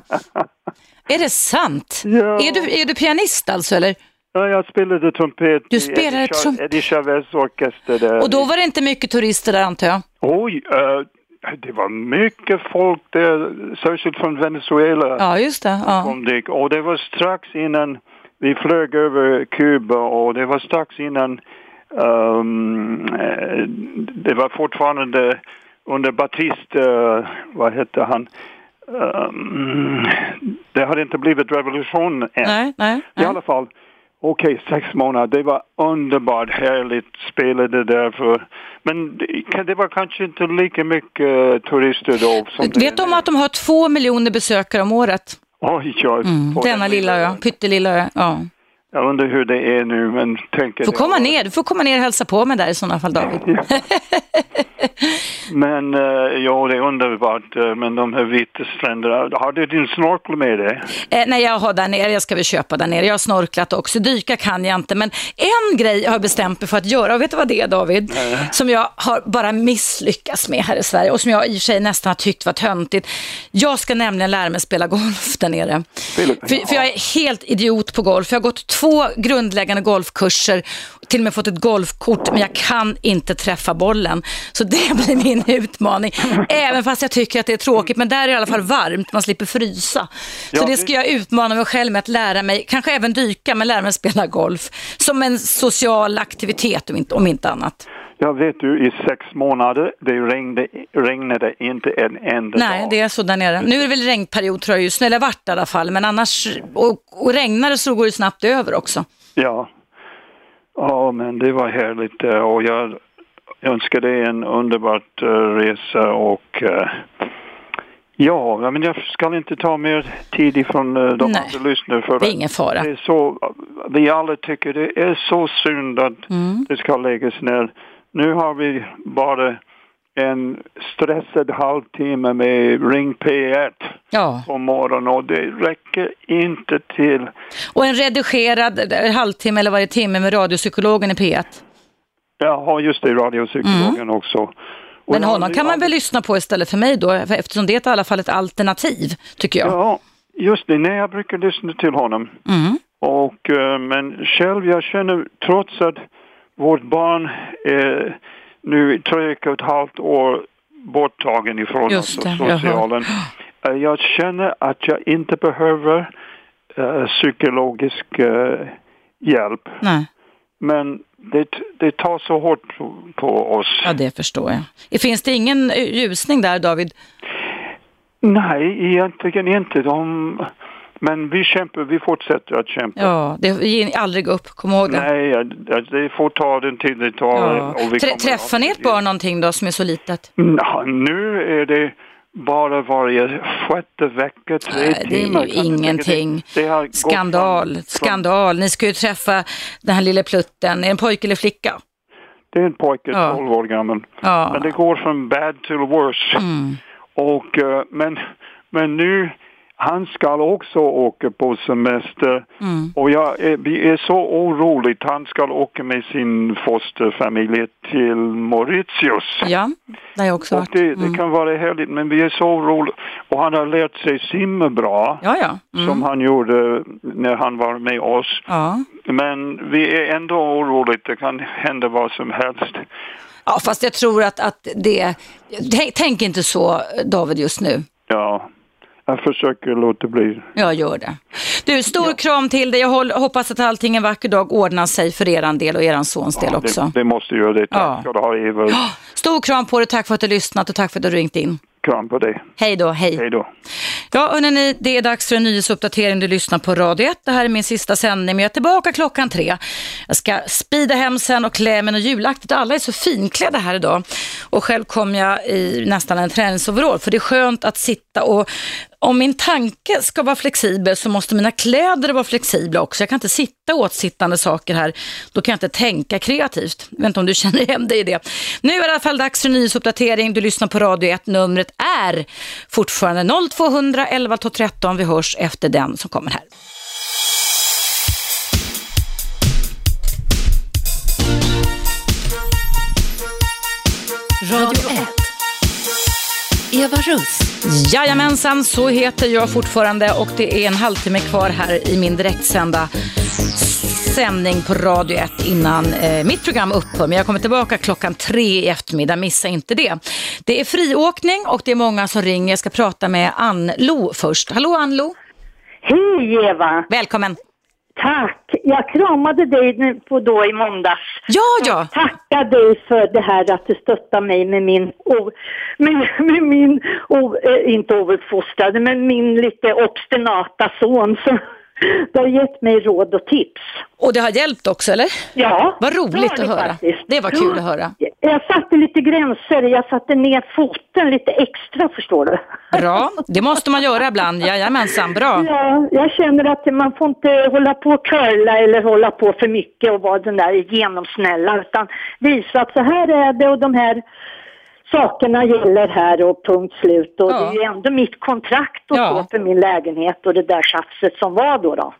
Är det sant? Ja. Är, du, är du pianist alltså, eller? Ja, jag spelade trumpet Du i spelade Eddie, trump- Eddie Chavez orkester där. Och då var det inte mycket turister där, antar jag? Oj, eh, det var mycket folk där, särskilt från Venezuela. Ja, just det. Ja. Och det var strax innan vi flög över Kuba och det var strax innan eh, det var fortfarande under Batista, vad hette han? Ehm, det hade inte blivit revolution än. Nej, nej. I alla fall, okej, sex månader. Det var underbart härligt spelade där för. Men det, var kanske inte lika mycket eh, turister då. Som Vet om att de har två miljoner besökare om året? Oj, ja, Mm, denna den lilla ö, pyttelilla ö. Ja. Jag undrar hur det är nu, men tänker Får det komma ner, du får komma ner och hälsa på mig där i sådana fall, David. Men uh, ja, det är underbart. eh, men de här vita stränderna. Har du din snorkel med dig? Eh, nej, jag har där nere, jag ska väl köpa där nere. Jag har snorklat också, dyka kan jag inte. Men en grej har jag bestämt mig för att göra, och vet du vad det är David? Nej. Som jag har bara misslyckats med här i Sverige och som jag i och för sig nästan har tyckt var töntigt. Jag ska nämligen lära mig spela golf där nere. För, för jag är helt idiot på golf. Jag har gått två grundläggande golfkurser, till och med fått ett golfkort, men jag kan inte träffa bollen. Så det blir min utmaning. Även fast jag tycker att det är tråkigt, men där är det i alla fall varmt, man slipper frysa. Så Ja, det det- ska jag utmana mig själv med att lära mig, kanske även dyka, men lära mig spela golf. Som en social aktivitet om inte, om inte annat. Jag vet du, i sex månader, det regnade, regnade inte en enda Nej, dag. det är så där nere. Nu är det väl regnperiod tror jag just nu, eller vart i alla fall. Men annars, och, och regnar det så går det snabbt över också. Ja. Ja, men det var härligt eh, och jag önskar dig en underbart eh, resa och eh, ja, men jag ska inte ta mer tid ifrån de Nej, andra lyssnare för det är ingen fara. Det är så, vi alla tycker det är så synd att Mm. det ska läggas ner. Nu har vi bara en stressad halvtimme med Ring P1 Ja. på morgonen och det räcker inte till. Och en redigerad eh, halvtimme eller varje timme med radiopsykologen i P1. Jag har just det, radiopsykologen också. Och Men honom kan man väl lyssna på istället för mig då, eftersom det är i alla fall ett alternativ, tycker jag. Ja, just det. Nej, jag brukar lyssna till honom. Mm. Och, eh, men själv, jag känner trots att vårt barn är nu tre och ett halvt år borttagen ifrån Just det, socialen. eh, Jag känner att jag inte behöver eh, psykologisk eh, hjälp. Nej. Men det, det tar så hårt på, oss. Ja, det förstår jag. Finns det ingen ljusning där, David? Nej, egentligen inte. De, men vi kämpar, vi fortsätter att kämpa. Ja, det ger aldrig upp, kom ihåg det. Nej, ja, det får ta den tid det tar. Ja. Och vi Trä- Träffar ni ett barn någonting då som är så litet? Nå, nu är det bara varje sjätte vecka, tre Nej, det är timmar. ju ingenting. Det, det Skandal, skandal. Ni ska ju träffa den här lilla plutten. Är det en pojke eller flicka? Det är en pojke, Ja. 12 år gammal. Ja. Men det går från bad till worse. Mm. Och, eh, men, men nu, han ska också åka på semester. Mm. Och jag är, vi är så oroligt. Han ska åka med sin fosterfamilj till Mauritius. Ja, det har jag också varit. det, Mm. det kan vara härligt, men vi är så oroliga. Och han har lärt sig simma bra, Ja, ja. Mm. som han gjorde när han var med oss. Ja. Men vi är ändå oroliga, det kan hända vad som helst. ja, fast jag tror att, att det... Tänk, tänk inte så, David, just nu. Ja, jag försöker låta bli. Jag gör det. Du, stor kram till dig. Jag hoppas att allting en vacker dag ordnar sig för eran del och eran sons del också. Det, det måste göra det. Tack Ja. ska du ha, Eva. Stor kram på dig, tack för att du lyssnat och tack för att du ringt in. Kram på dig. Hej då, hej. Hej då. Ja, hörrni, det är dags för en nyhetsuppdatering. Du lyssnar på Radio 1. Det här är min sista sändning, men jag är tillbaka klockan tre. Jag ska spida hem sen och klä mig något julaktigt. Alla är så finklädda här idag. Och själv kom jag i nästan en träningsoverall, för det är skönt att sitta och om min tanke ska vara flexibel så måste mina kläder vara flexibla också. Jag kan inte sitta åtsittande saker här. Då kan jag inte tänka kreativt. Jag vet inte om du känner igen dig i det. Nu är det i alla fall dags för nyhetsuppdatering. Du lyssnar på Radio 1. Numret är fortfarande 0200 11 12 13. Vi hörs efter den som kommer här. Radio 1. Eva Russ. Jajamensan, så heter jag fortfarande och det är en halvtimme kvar här i min direktsända sändning på Radio 1 innan eh, mitt program upphör. Men jag kommer tillbaka klockan tre i eftermiddag, missa inte det. Det är friåkning och det är många som ringer. Jag ska prata med Ann-Lo först. Hallå Ann-Lo! Hej Eva! Välkommen! Tack! Jag kramade dig på då i måndags. Ja, ja! Tackar dig för det här att du stöttar mig med min, o, med, med min o, eh, inte ouppfostrade, men min lite obstinata son som du har gett mig råd och tips. Och det har hjälpt också, eller? Ja. Vad roligt det att höra. faktiskt. Det var kul att höra. Jag satte lite gränser, jag satte ner foten lite extra förstår du. Bra, det måste man göra ibland. Jajamensan, bra. Ja, jag känner att man får inte hålla på och curla eller hålla på för mycket och vara den där genomsnälla utan visa att så här är det och de här sakerna gäller här och punkt slut och Ja. det är ju ändå mitt kontrakt och Ja. så för min lägenhet och det där tjafset som var då då.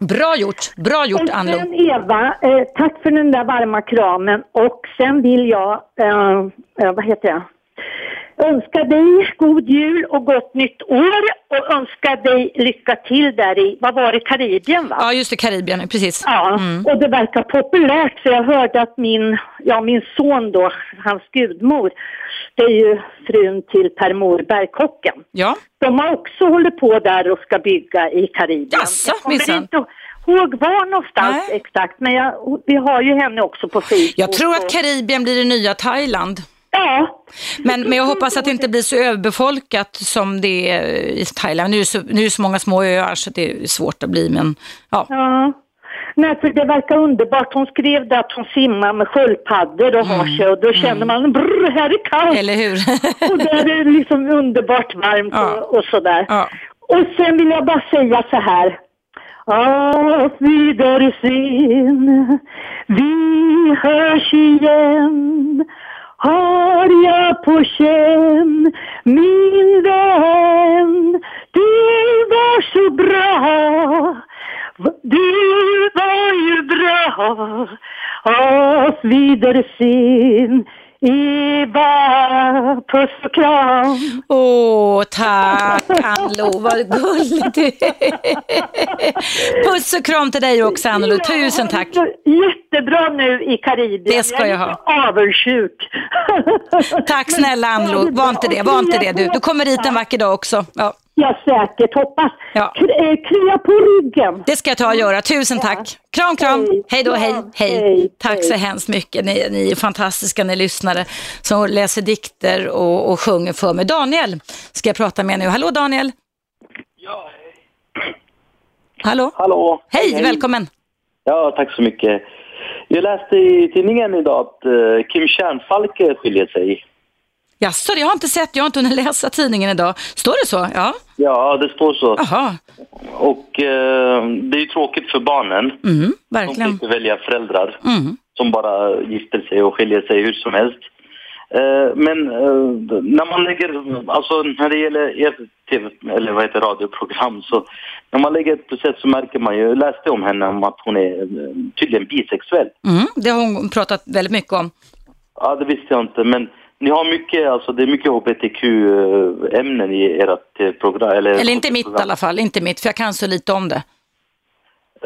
Bra gjort, bra gjort Ann-Lo. sen Eva, eh, tack för den där varma kramen och sen vill jag, eh, eh, vad heter jag, önska dig god jul och gott nytt år och önska dig lycka till där i, vad var det, Karibien va? Ja, just det, Karibien, precis. Ja, Mm. och det verkar populärt för jag hörde att min, ja min son då, hans gudmor, det är ju frun till Per Morberg, kocken. Ja. De har också hållit på där och ska bygga i Karibien. Jaså, minsann. inte ihåg var någonstans exakt, men jag, vi har ju henne också på Facebook. Jag tror att Karibien blir det nya Thailand. Ja. Men, men jag hoppas att det inte blir så överbefolkat som det är i Thailand. Nu är så, nu är det så många små öar så det är svårt att bli, men ja. Ja. Nej, för det verkar underbart. Hon skrev det att hon simmar med sköldpaddor och har sig och då känner man brr, här är kallt. Mm. Eller hur? och där är det liksom underbart varmt och, och sådär. Och sen vill jag bara säga så här. Auf Wiedersehen, vi hörs igen. Har jag på känn, min vän, du var så bra. Du var ju bra. Auf Wiedersehen, Eva, puss och kram. Åh, tack Ann-Lo, vad gullig du. Puss och kram till dig också Ann-Lo, tusen tack. Jättebra nu i Karibien. Det ska jag ha. avundsjuk. Tack snälla Ann-Lo, var inte det, var inte det du. Du kommer hit en vacker dag också. Ja. Ja, säkert. Hoppas. Ja. Eh, krya på ryggen. Det ska jag ta och göra, tusen tack. Kram, kram. Hej då, hej, hej. Tack så hemskt mycket. Ni, ni är fantastiska, ni lyssnare som läser dikter och, och sjunger för mig. Daniel ska jag prata med nu. Hallå Daniel. Hallå. Hallå. Hej, välkommen. Ja, tack så mycket. Jag läste i tidningen idag att eh, Kim Kärnfalk skiljer sig. Jaså, jag har inte sett, jag har inte hunnit läsa tidningen idag. Står det så? Ja. Ja, det står så. Jaha. Och eh, det är ju tråkigt för barnen. Mm, De får verkligen. inte välja föräldrar Mm. som bara gifter sig och skiljer sig hur som helst. Eh, men eh, när man lägger, alltså när det gäller er TV, eller vad heter radioprogram, så när man lägger ett process så märker man ju, jag läste om henne om att hon är eh, tydligen bisexuell. Mm, det har hon pratat väldigt mycket om. Ja, det visste jag inte, men ni har mycket, alltså det är mycket hbtq-ämnen i ert eh, program. Eller, Eller inte mitt i alla fall, inte mitt, för jag kan så lite om det.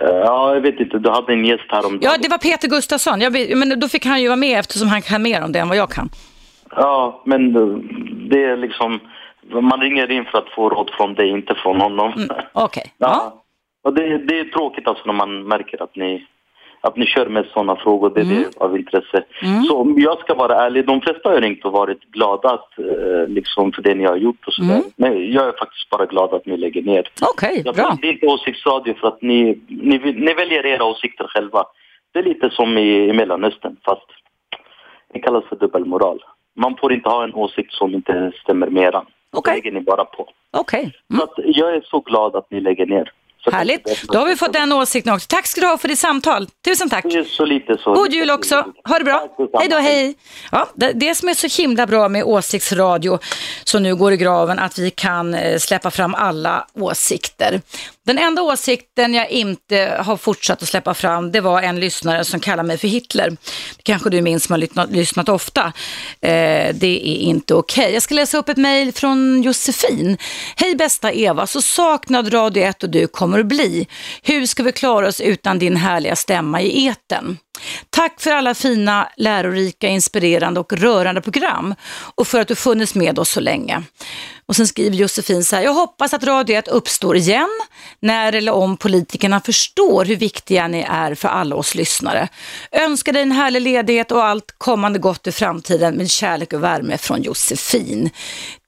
Eh, Ja, jag vet inte, du hade en gäst här om Ja, det var Peter Gustafsson. Jag, men då fick han ju vara med eftersom han kan mer om det än vad jag kan. Ja, men eh, det är liksom, man ringer in för att få råd från dig, inte från honom. Okej. Ja. Och det, det är tråkigt alltså när man märker att ni, att ni kör med sådana frågor, det är Mm. det av intresse. Så om jag ska vara ärlig, de flesta har ringt och varit glada att, eh, liksom för det ni har gjort och sådär. Mm. Men jag är faktiskt bara glad att ni lägger ner. Okej, Jag bra. Det är inte åsiktsradio för att ni, ni, ni väljer era åsikter själva. Det är lite som i, i Mellanöstern, fast det kallas för dubbelmoral. Man får inte ha en åsikt som inte stämmer med eran. Okej. Det lägger ni bara på. Okej. Så att jag är så glad att ni lägger ner. Så Härligt. Då har vi fått den åsikten också. Tack ska du ha för ditt samtal. Tusen tack. Så lite så. God jul också. Ha det bra. Hej då, hej. Ja, det, det som är så himla bra med åsiktsradio som nu går i graven, att vi kan eh, släppa fram alla åsikter. Den enda åsikten jag inte har fortsatt att släppa fram, det var en lyssnare som kallade mig för Hitler. Det kanske du minns som har lyssnat, ofta. Eh, det är inte okej. Jag ska läsa upp ett mejl från Josefin. Hej bästa Eva, så saknad Radio 1 och du kommer att bli. Hur ska vi klara oss utan din härliga stämma i eten? Tack för alla fina, lärorika, inspirerande och rörande program och för att du funnits med oss så länge. Och sen skriver Josefin så här, jag hoppas att Radio 1 uppstår igen när eller om politikerna förstår hur viktiga ni är för alla oss lyssnare. Önskar dig en härlig ledighet och allt kommande gott i framtiden med kärlek och värme från Josefin.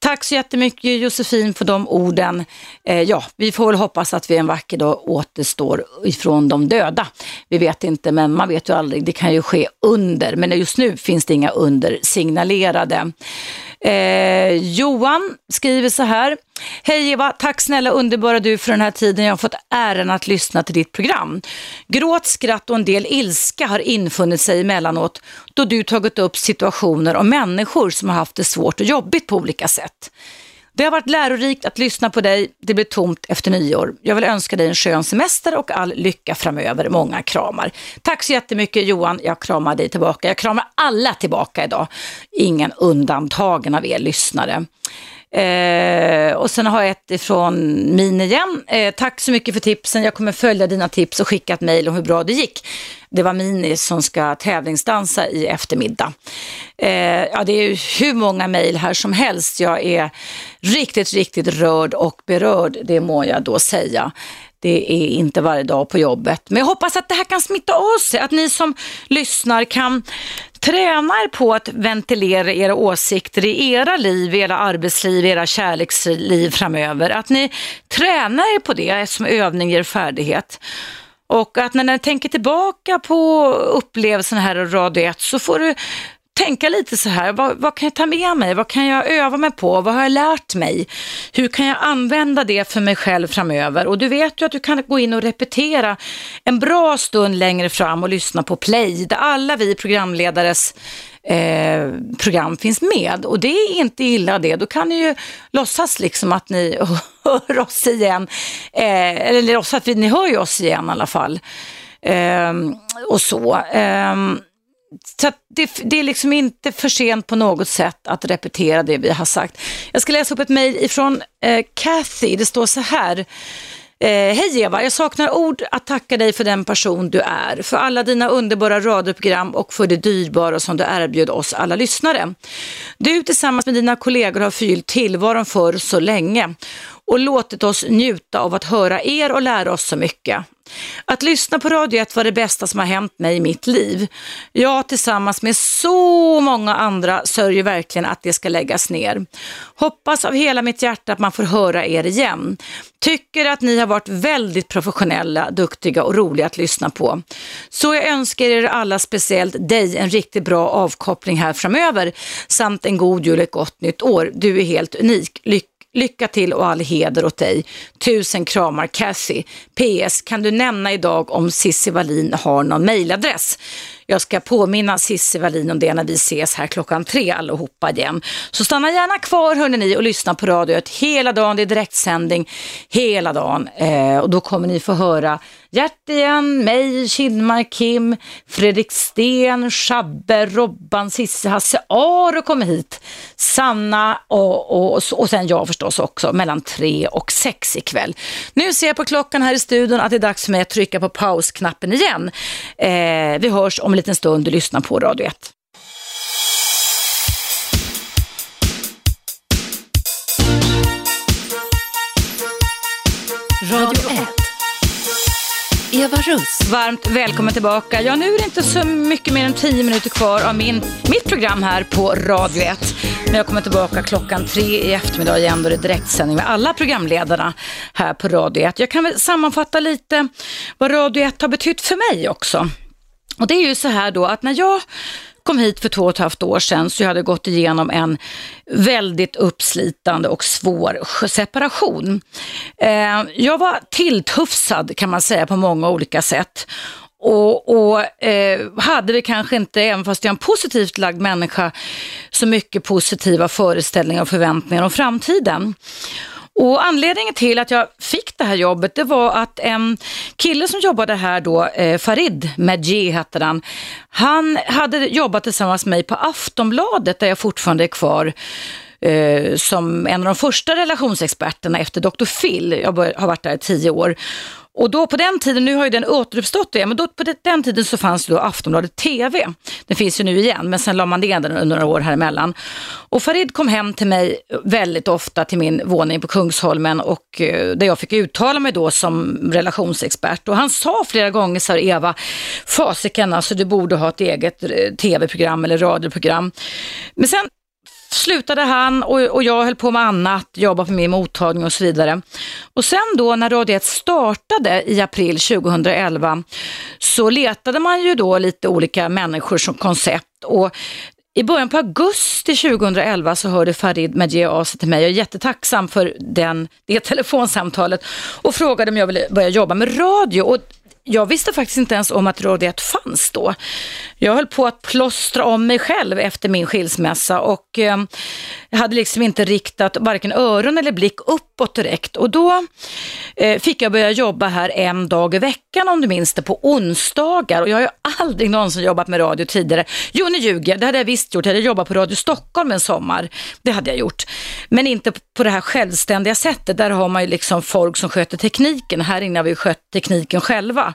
Tack så jättemycket Josefin för de orden. Eh, ja, vi får väl hoppas att vi en vacker dag återstår ifrån de döda. Vi vet inte, men man vet ju aldrig. Det kan ju ske under, men just nu finns det inga under signalerade. Eh, Johan skriver så här. Hej Eva, tack snälla underbara du för den här tiden jag har fått äran att lyssna till ditt program. Gråt, skratt och en del ilska har infunnit sig emellanåt då du tagit upp situationer och människor som har haft det svårt och jobbigt på olika sätt. Det har varit lärorikt att lyssna på dig. Det blir tomt efter nyår. Jag vill önska dig en skön semester och all lycka framöver. Många kramar. Tack så jättemycket Johan. Jag kramar dig tillbaka. Jag kramar alla tillbaka idag. Ingen undantagen av er lyssnare. Eh, och sen har jag ett ifrån Min igen. Eh, tack så mycket för tipsen. Jag kommer följa dina tips och skicka ett mejl om hur bra det gick. Det var Mini som ska tävlingsdansa i eftermiddag. Eh, ja, det är ju hur många mejl här som helst. Jag är riktigt, riktigt rörd och berörd, det må jag då säga. det är inte varje dag på jobbet. Men jag hoppas att det här kan smitta av sig, att ni som lyssnar kan träna er på att ventilera era åsikter i era liv, era arbetsliv, era kärleksliv framöver. Att ni tränar er på det som övning ger färdighet. Och att när ni tänker tillbaka på upplevelsen här i Radio 1 så får du tänka lite så här, vad, vad, kan jag ta med mig? Vad kan jag öva mig på? Vad har jag lärt mig? Hur kan jag använda det för mig själv framöver? Och du vet ju att du kan gå in och repetera en bra stund längre fram och lyssna på play, där alla vi programledares eh, program finns med. Och det är inte illa det, då kan ni ju låtsas liksom att ni hör oss igen, eh, eller låtsas att ni hör ju oss igen i alla fall. Eh, och så. Ehm, så det, det, är liksom inte för sent på något sätt att repetera det vi har sagt. Jag ska läsa upp ett mejl ifrån eh, Kathy. Det står så här. Eh, Hej Eva, jag saknar ord att tacka dig för den person du är, för alla dina underbara radioprogram och för det dyrbara som du erbjöd oss alla lyssnare. Du tillsammans med dina kollegor har förgyllt tillvaron för så länge och låtit oss njuta av att höra er och lära oss så mycket. Att lyssna på Radio 1 var det bästa som har hänt mig i mitt liv. Jag tillsammans med så många andra sörjer verkligen att det ska läggas ner. Hoppas av hela mitt hjärta att man får höra er igen. Tycker att ni har varit väldigt professionella, duktiga och roliga att lyssna på. Så jag önskar er alla, speciellt dig, en riktigt bra avkoppling här framöver samt en god jul och ett gott nytt år. Du är helt unik. Lycka Lycka till och all heder åt dig. Tusen kramar Cassie. PS, kan du nämna idag om Cissi Wallin har någon mejladress? Jag ska påminna Cissi Wallin om det när vi ses här klockan tre allihopa igen. Så stanna gärna kvar hörni ni och lyssna på radiot hela dagen. Det är direktsändning hela dagen eh, och då kommer ni få höra Gert igen, mig, Kinmark, Kim, Fredrik Sten, Schabbe, Robban, Cissi, Hasse Aro kommer hit. Sanna och, och, och sen jag förstås också mellan tre och sex ikväll. Nu ser jag på klockan här i studion att det är dags för mig att trycka på pausknappen igen. Eh, vi hörs om en liten stund. Du lyssnar på Radio 1. Radio 1. Eva Russ. Varmt välkommen tillbaka. Ja, nu är det inte så mycket mer än tio minuter kvar av min, mitt program här på Radio 1. Men jag kommer tillbaka klockan tre i eftermiddag igen då det är direktsändning med alla programledarna här på Radio 1. Jag kan väl sammanfatta lite vad Radio 1 har betytt för mig också. Och det är ju så här då att när jag kom hit för två och ett halvt år sedan så jag hade gått igenom en väldigt uppslitande och svår separation. Eh, jag var tilltufsad kan man säga på många olika sätt. Och, och eh, hade vi kanske inte, även fast jag är en positivt lagd människa, så mycket positiva föreställningar och förväntningar om framtiden. Och anledningen till att jag fick det här jobbet, det var att en kille som jobbade här då, eh, Farid Medji hette han, han hade jobbat tillsammans med mig på Aftonbladet där jag fortfarande är kvar eh, som en av de första relationsexperterna efter Dr. Phil. Jag har varit där i tio år. Och då på den tiden, nu har ju den återuppstått igen, men då på den tiden så fanns då Aftonbladet TV. Den finns ju nu igen, men sen la man ner den under några år här emellan. Och Farid kom hem till mig väldigt ofta till min våning på Kungsholmen och eh, där jag fick uttala mig då som relationsexpert. Och han sa flera gånger så här, Eva, fasiken alltså du borde ha ett eget eh, tv-program eller radioprogram. Men sen slutade han och, och jag höll på med annat, jobbade på min mottagning och så vidare. Och sen då när Radio 1 startade i april 2011 så letade man ju då lite olika människor som koncept och i början på augusti 2011 så hörde Farid Medje av sig till mig. Jag är jättetacksam för den, det telefonsamtalet och frågade om jag ville börja jobba med radio. Och jag visste faktiskt inte ens om att Radio 1 fanns då. Jag höll på att plåstra om mig själv efter min skilsmässa och eh, jag hade liksom inte riktat varken öron eller blick uppåt direkt. Och då eh, fick jag börja jobba här en dag i veckan om du minns det, på onsdagar. Och jag har ju aldrig någonsin jobbat med radio tidigare. Jo, nu ljuger jag. Det hade jag visst gjort. Jag hade jobbat på Radio Stockholm en sommar. Det hade jag gjort. Men inte på det här självständiga sättet. Där har man ju liksom folk som sköter tekniken. Här inne har vi skött tekniken själva.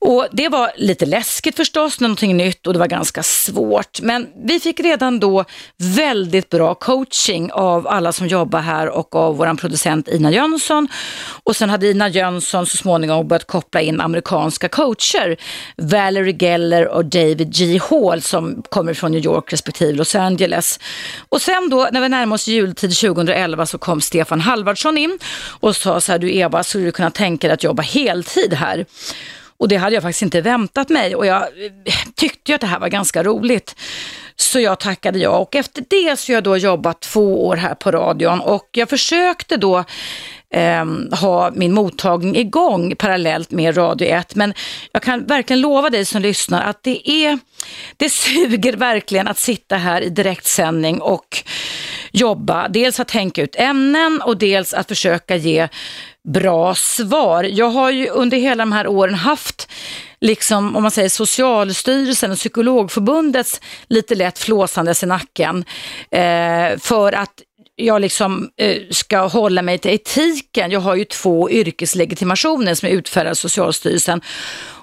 Och Det var lite läskigt förstås, någonting nytt och det var ganska svårt. Men vi fick redan då väldigt bra coaching av alla som jobbar här och av vår producent Ina Jönsson. Och sen hade Ina Jönsson så småningom börjat koppla in amerikanska coacher. Valerie Geller och David G. Hall som kommer från New York respektive Los Angeles. Och sen då när vi närmade oss jultid 2011 så kom Stefan Halvardsson in och sa så här, du Eva, skulle du kunna tänka dig att jobba heltid här? Och det hade jag faktiskt inte väntat mig och jag eh, tyckte ju att det här var ganska roligt. Så jag tackade ja och efter det så har jag då jobbat två år här på radion och jag försökte då eh, ha min mottagning igång parallellt med Radio 1. Men jag kan verkligen lova dig som lyssnar att det är, det suger verkligen att sitta här i direktsändning och jobba. Dels att tänka ut ämnen och dels att försöka ge bra svar. Jag har ju under hela de här åren haft liksom, om man säger Socialstyrelsen och Psykologförbundets lite lätt flåsandes i nacken. Eh, för att jag liksom eh, ska hålla mig till etiken. Jag har ju två yrkeslegitimationer som är utfärdade av Socialstyrelsen.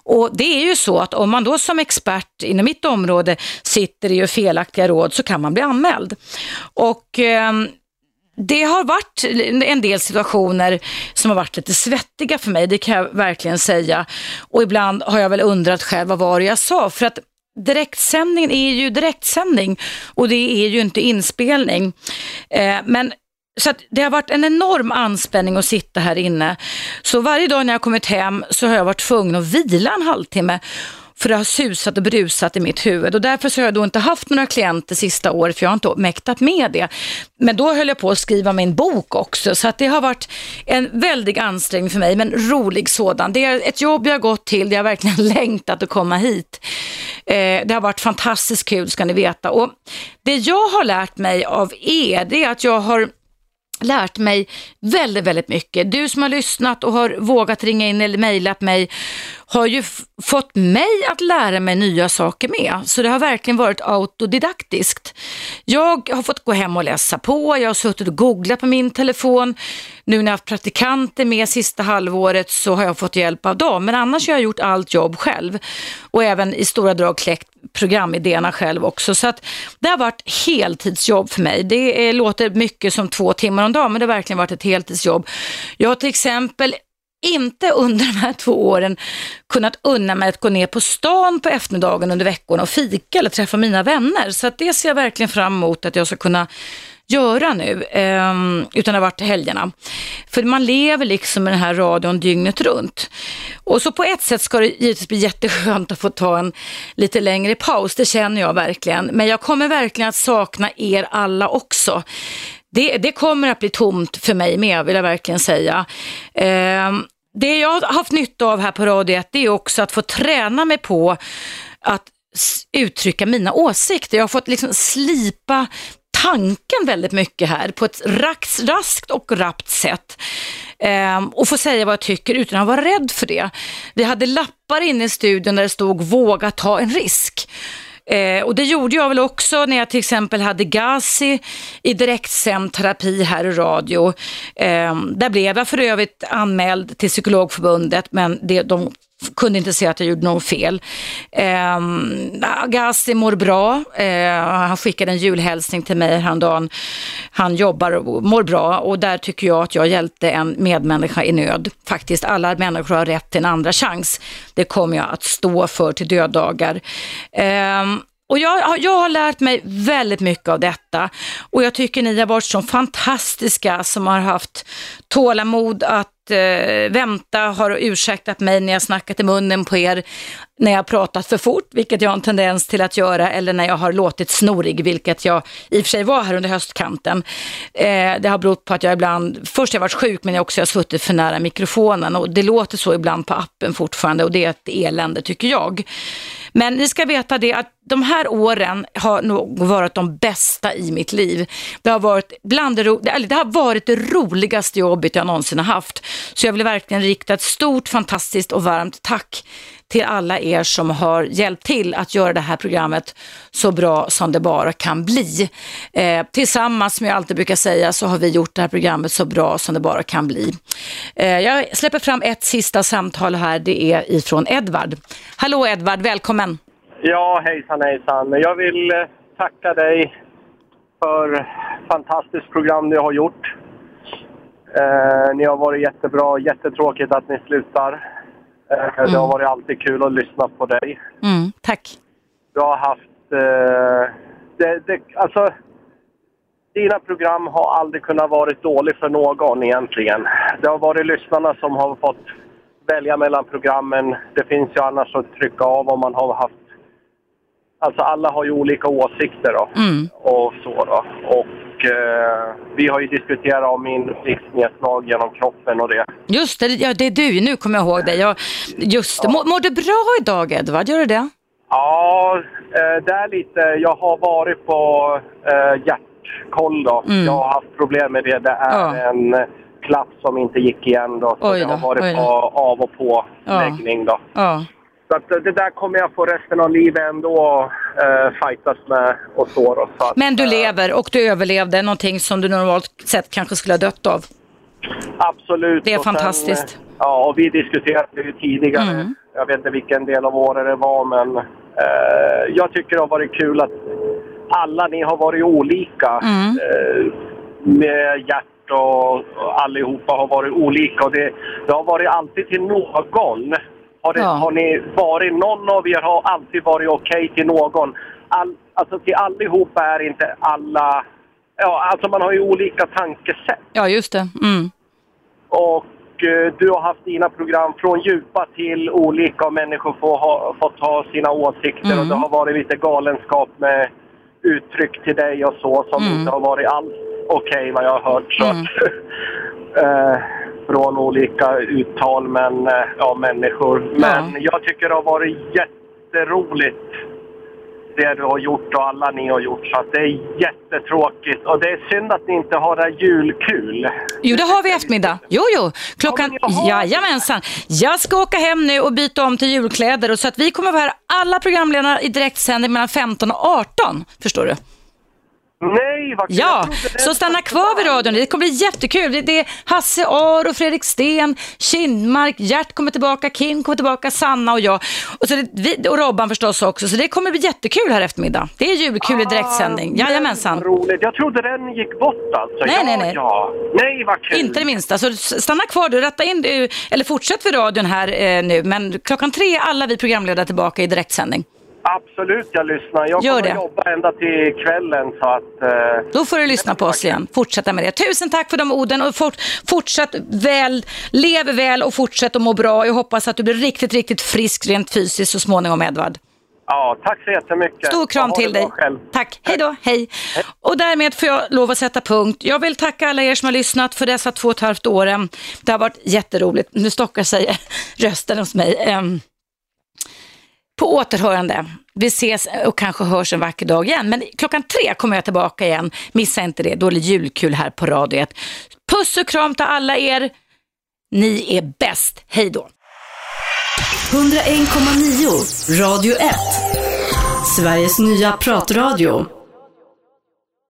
Och det är ju så att om man då som expert inom mitt område sitter i felaktiga råd så kan man bli anmäld. Och eh, det har varit en del situationer som har varit lite svettiga för mig, det kan jag verkligen säga. Och ibland har jag väl undrat själv, vad var det jag sa? För att direktsändningen är ju direktsändning och det är ju inte inspelning. Eh, men så det har varit en enorm anspänning att sitta här inne. Så varje dag när jag kommit hem så har jag varit tvungen att vila en halvtimme för det har susat och brusat i mitt huvud och därför så har jag då inte haft några klienter sista året för jag har inte mäktat med det. Men då höll jag på att skriva min bok också så att det har varit en väldig ansträngning för mig men rolig sådan. Det är ett jobb jag har gått till, det har verkligen längtat att komma hit. Eh, det har varit fantastiskt kul ska ni veta och det jag har lärt mig av er det är att jag har lärt mig väldigt, väldigt mycket. Du som har lyssnat och har vågat ringa in eller mejlat mig har ju fått mig att lära mig nya saker med. Så det har verkligen varit autodidaktiskt. Jag har fått gå hem och läsa på, jag har suttit och googlat på min telefon. Nu när jag har haft praktikanter med sista halvåret så har jag fått hjälp av dem. Men annars har jag gjort allt jobb själv och även i stora drag kläckt programidéerna själv också. Så att det har varit heltidsjobb för mig. Det är, låter mycket som två timmar om dagen men det har verkligen varit ett heltidsjobb. Jag har till exempel inte under de här två åren kunnat unna mig att gå ner på stan på eftermiddagen under veckorna och fika eller träffa mina vänner. Så att det ser jag verkligen fram emot att jag ska kunna göra nu, eh, utan det har varit helgerna. För man lever liksom med den här radion dygnet runt. Och så på ett sätt ska det givetvis bli jätteskönt att få ta en lite längre paus, det känner jag verkligen. Men jag kommer verkligen att sakna er alla också. Det, det kommer att bli tomt för mig med, vill jag verkligen säga. Eh, det jag har haft nytta av här på Radio 1 är också att få träna mig på att uttrycka mina åsikter. Jag har fått liksom slipa tanken väldigt mycket här på ett raskt och rappt sätt. Ehm, och få säga vad jag tycker utan att vara rädd för det. Vi hade lappar inne i studion där det stod våga ta en risk. Eh, och det gjorde jag väl också när jag till exempel hade Gazi i direktsänd terapi här i radio. Eh, där blev jag för övrigt anmäld till Psykologförbundet men det, de kunde inte se att jag gjorde något fel. Eh, Agassi mår bra. Eh, han skickade en julhälsning till mig häromdagen. Han jobbar och mår bra och där tycker jag att jag hjälpte en medmänniska i nöd. Faktiskt, alla människor har rätt till en andra chans. Det kommer jag att stå för till döddagar. Eh, och jag, jag har lärt mig väldigt mycket av detta och jag tycker ni har varit så fantastiska som har haft tålamod att Eh, vänta, har ursäktat mig när jag snackat i munnen på er, när jag pratat för fort, vilket jag har en tendens till att göra, eller när jag har låtit snorig, vilket jag i och för sig var här under höstkanten. Eh, det har berott på att jag ibland, först har jag varit sjuk, men jag också har suttit för nära mikrofonen och det låter så ibland på appen fortfarande och det är ett elände tycker jag. Men ni ska veta det att de här åren har nog varit de bästa i mitt liv. Det har varit, bland det, ro, eller det har varit det roligaste jobbet jag någonsin har haft. Så jag vill verkligen rikta ett stort, fantastiskt och varmt tack till alla er som har hjälpt till att göra det här programmet så bra som det bara kan bli. Eh, tillsammans, som jag alltid brukar säga, så har vi gjort det här programmet så bra som det bara kan bli. Eh, jag släpper fram ett sista samtal här, det är ifrån Edvard. Hallå Edvard, välkommen! Ja, hejsan hejsan. Jag vill eh, tacka dig för fantastiskt program ni har gjort. Eh, ni har varit jättebra. Jättetråkigt att ni slutar. Eh, Det har varit alltid kul att lyssna på dig. Mm, tack! Du har haft... Eh, det, det, alltså, dina program har aldrig kunnat vara dåligt för någon egentligen. Det har varit lyssnarna som har fått välja mellan programmen. Det finns ju annars att trycka av om man har haft... Alltså alla har ju olika åsikter då. Mm. och så då. Och eh, vi har ju diskuterat om min blixtnedslag genom kroppen och det. Just det, ja, det är du, nu kommer jag ihåg det. Jag, just det. Mår, mår du bra idag Edvard, gör du det? Ja, eh, det är lite... Jag har varit på eh, hjärtkoll då. Mm. Jag har haft problem med det. Det är Ja. en klapp som inte gick igen då. Så Oj då, har varit på av och på Ja. läggning då. Så att eh, det där kommer jag få resten av livet ändå eh, fightas med och så då. Så att, Men du eh, lever och du överlevde någonting som du normalt sett kanske skulle ha dött av. Absolut. Det är Och fantastiskt. eh, ja, och vi diskuterade ju tidigare. Mm. Jag vet inte vilken del av året det var, men eh, jag tycker det har varit kul att alla ni har varit olika. Mm. Eh, med hjärt och, och allihopa har varit olika. Och det, det har varit alltid till någon. Har, det, Ja. har ni varit, någon av er har alltid varit okej till någon. All, alltså till allihopa är inte alla... Ja, alltså man har ju olika tankesätt. Ja, just det. Mm. Och eh, du har haft dina program från djupa till olika och människor får ha, fått ha sina åsikter Mm. och det har varit lite galenskap med uttryck till dig och så som Mm. inte har varit alls okej vad jag har hört. Så Mm. eh, från olika uttal men, eh, ja, människor. Men jag tycker det har varit jätteroligt det du har gjort och alla ni har gjort. Så att det är jättetråkigt. Och det är synd att ni inte har det julkul. Jo, det har vi i eftermiddag. Jo, jo. Klockan... Jajamensan. Jag ska åka hem nu och byta om till julkläder och så att vi kommer vara här alla programledarna i direktsändning mellan 15 och 18. Förstår du? Nej, vad kul. Ja, så stanna kvar vid radion. Det kommer bli jättekul. Det- Det är Hasse Aro, Fredrik Sten, Kindmark, Gert kommer tillbaka, Kim kommer tillbaka, Sanna och jag. Och, så det, vi, och Robban förstås också. Så det kommer bli jättekul här eftermiddag. Det är julkul i direktsändning. Jajamensan. roligt. Jag trodde den gick bort alltså. Nej, ja, nej, nej. Ja. Nej, vad kul. Inte det minsta. Så stanna kvar du, rätta in, du, eller fortsätt vid radion här eh, nu. Men klockan tre är alla vi programledare tillbaka i direktsändning. Absolut, jag lyssnar. Jag Gör kommer det. jobba ända till kvällen så att... Eh, Då får du lyssna på oss igen. Fortsätta med det. Tusen tack för de orden och fort, fortsätt väl, lev väl och fortsätt att må bra. Jag hoppas att du blir riktigt, riktigt frisk rent fysiskt så småningom Edvard. ja, tack så jättemycket. Stor kram till dig. Själv. Tack, hej då, hej. Och därmed får jag lov att sätta punkt. Jag vill tacka alla er som har lyssnat för dessa två och ett halvt åren. Det har varit jätteroligt. Nu stockar sig rösten hos mig. På återhörande. Vi ses och kanske hörs en vacker dag igen. Men klockan tre kommer jag tillbaka igen. Missa inte det. Då är det julkul här på Radio 1. Puss och kram till alla er. Ni är bäst. Hej då. 101,9 Radio 1. Sveriges nya pratradio.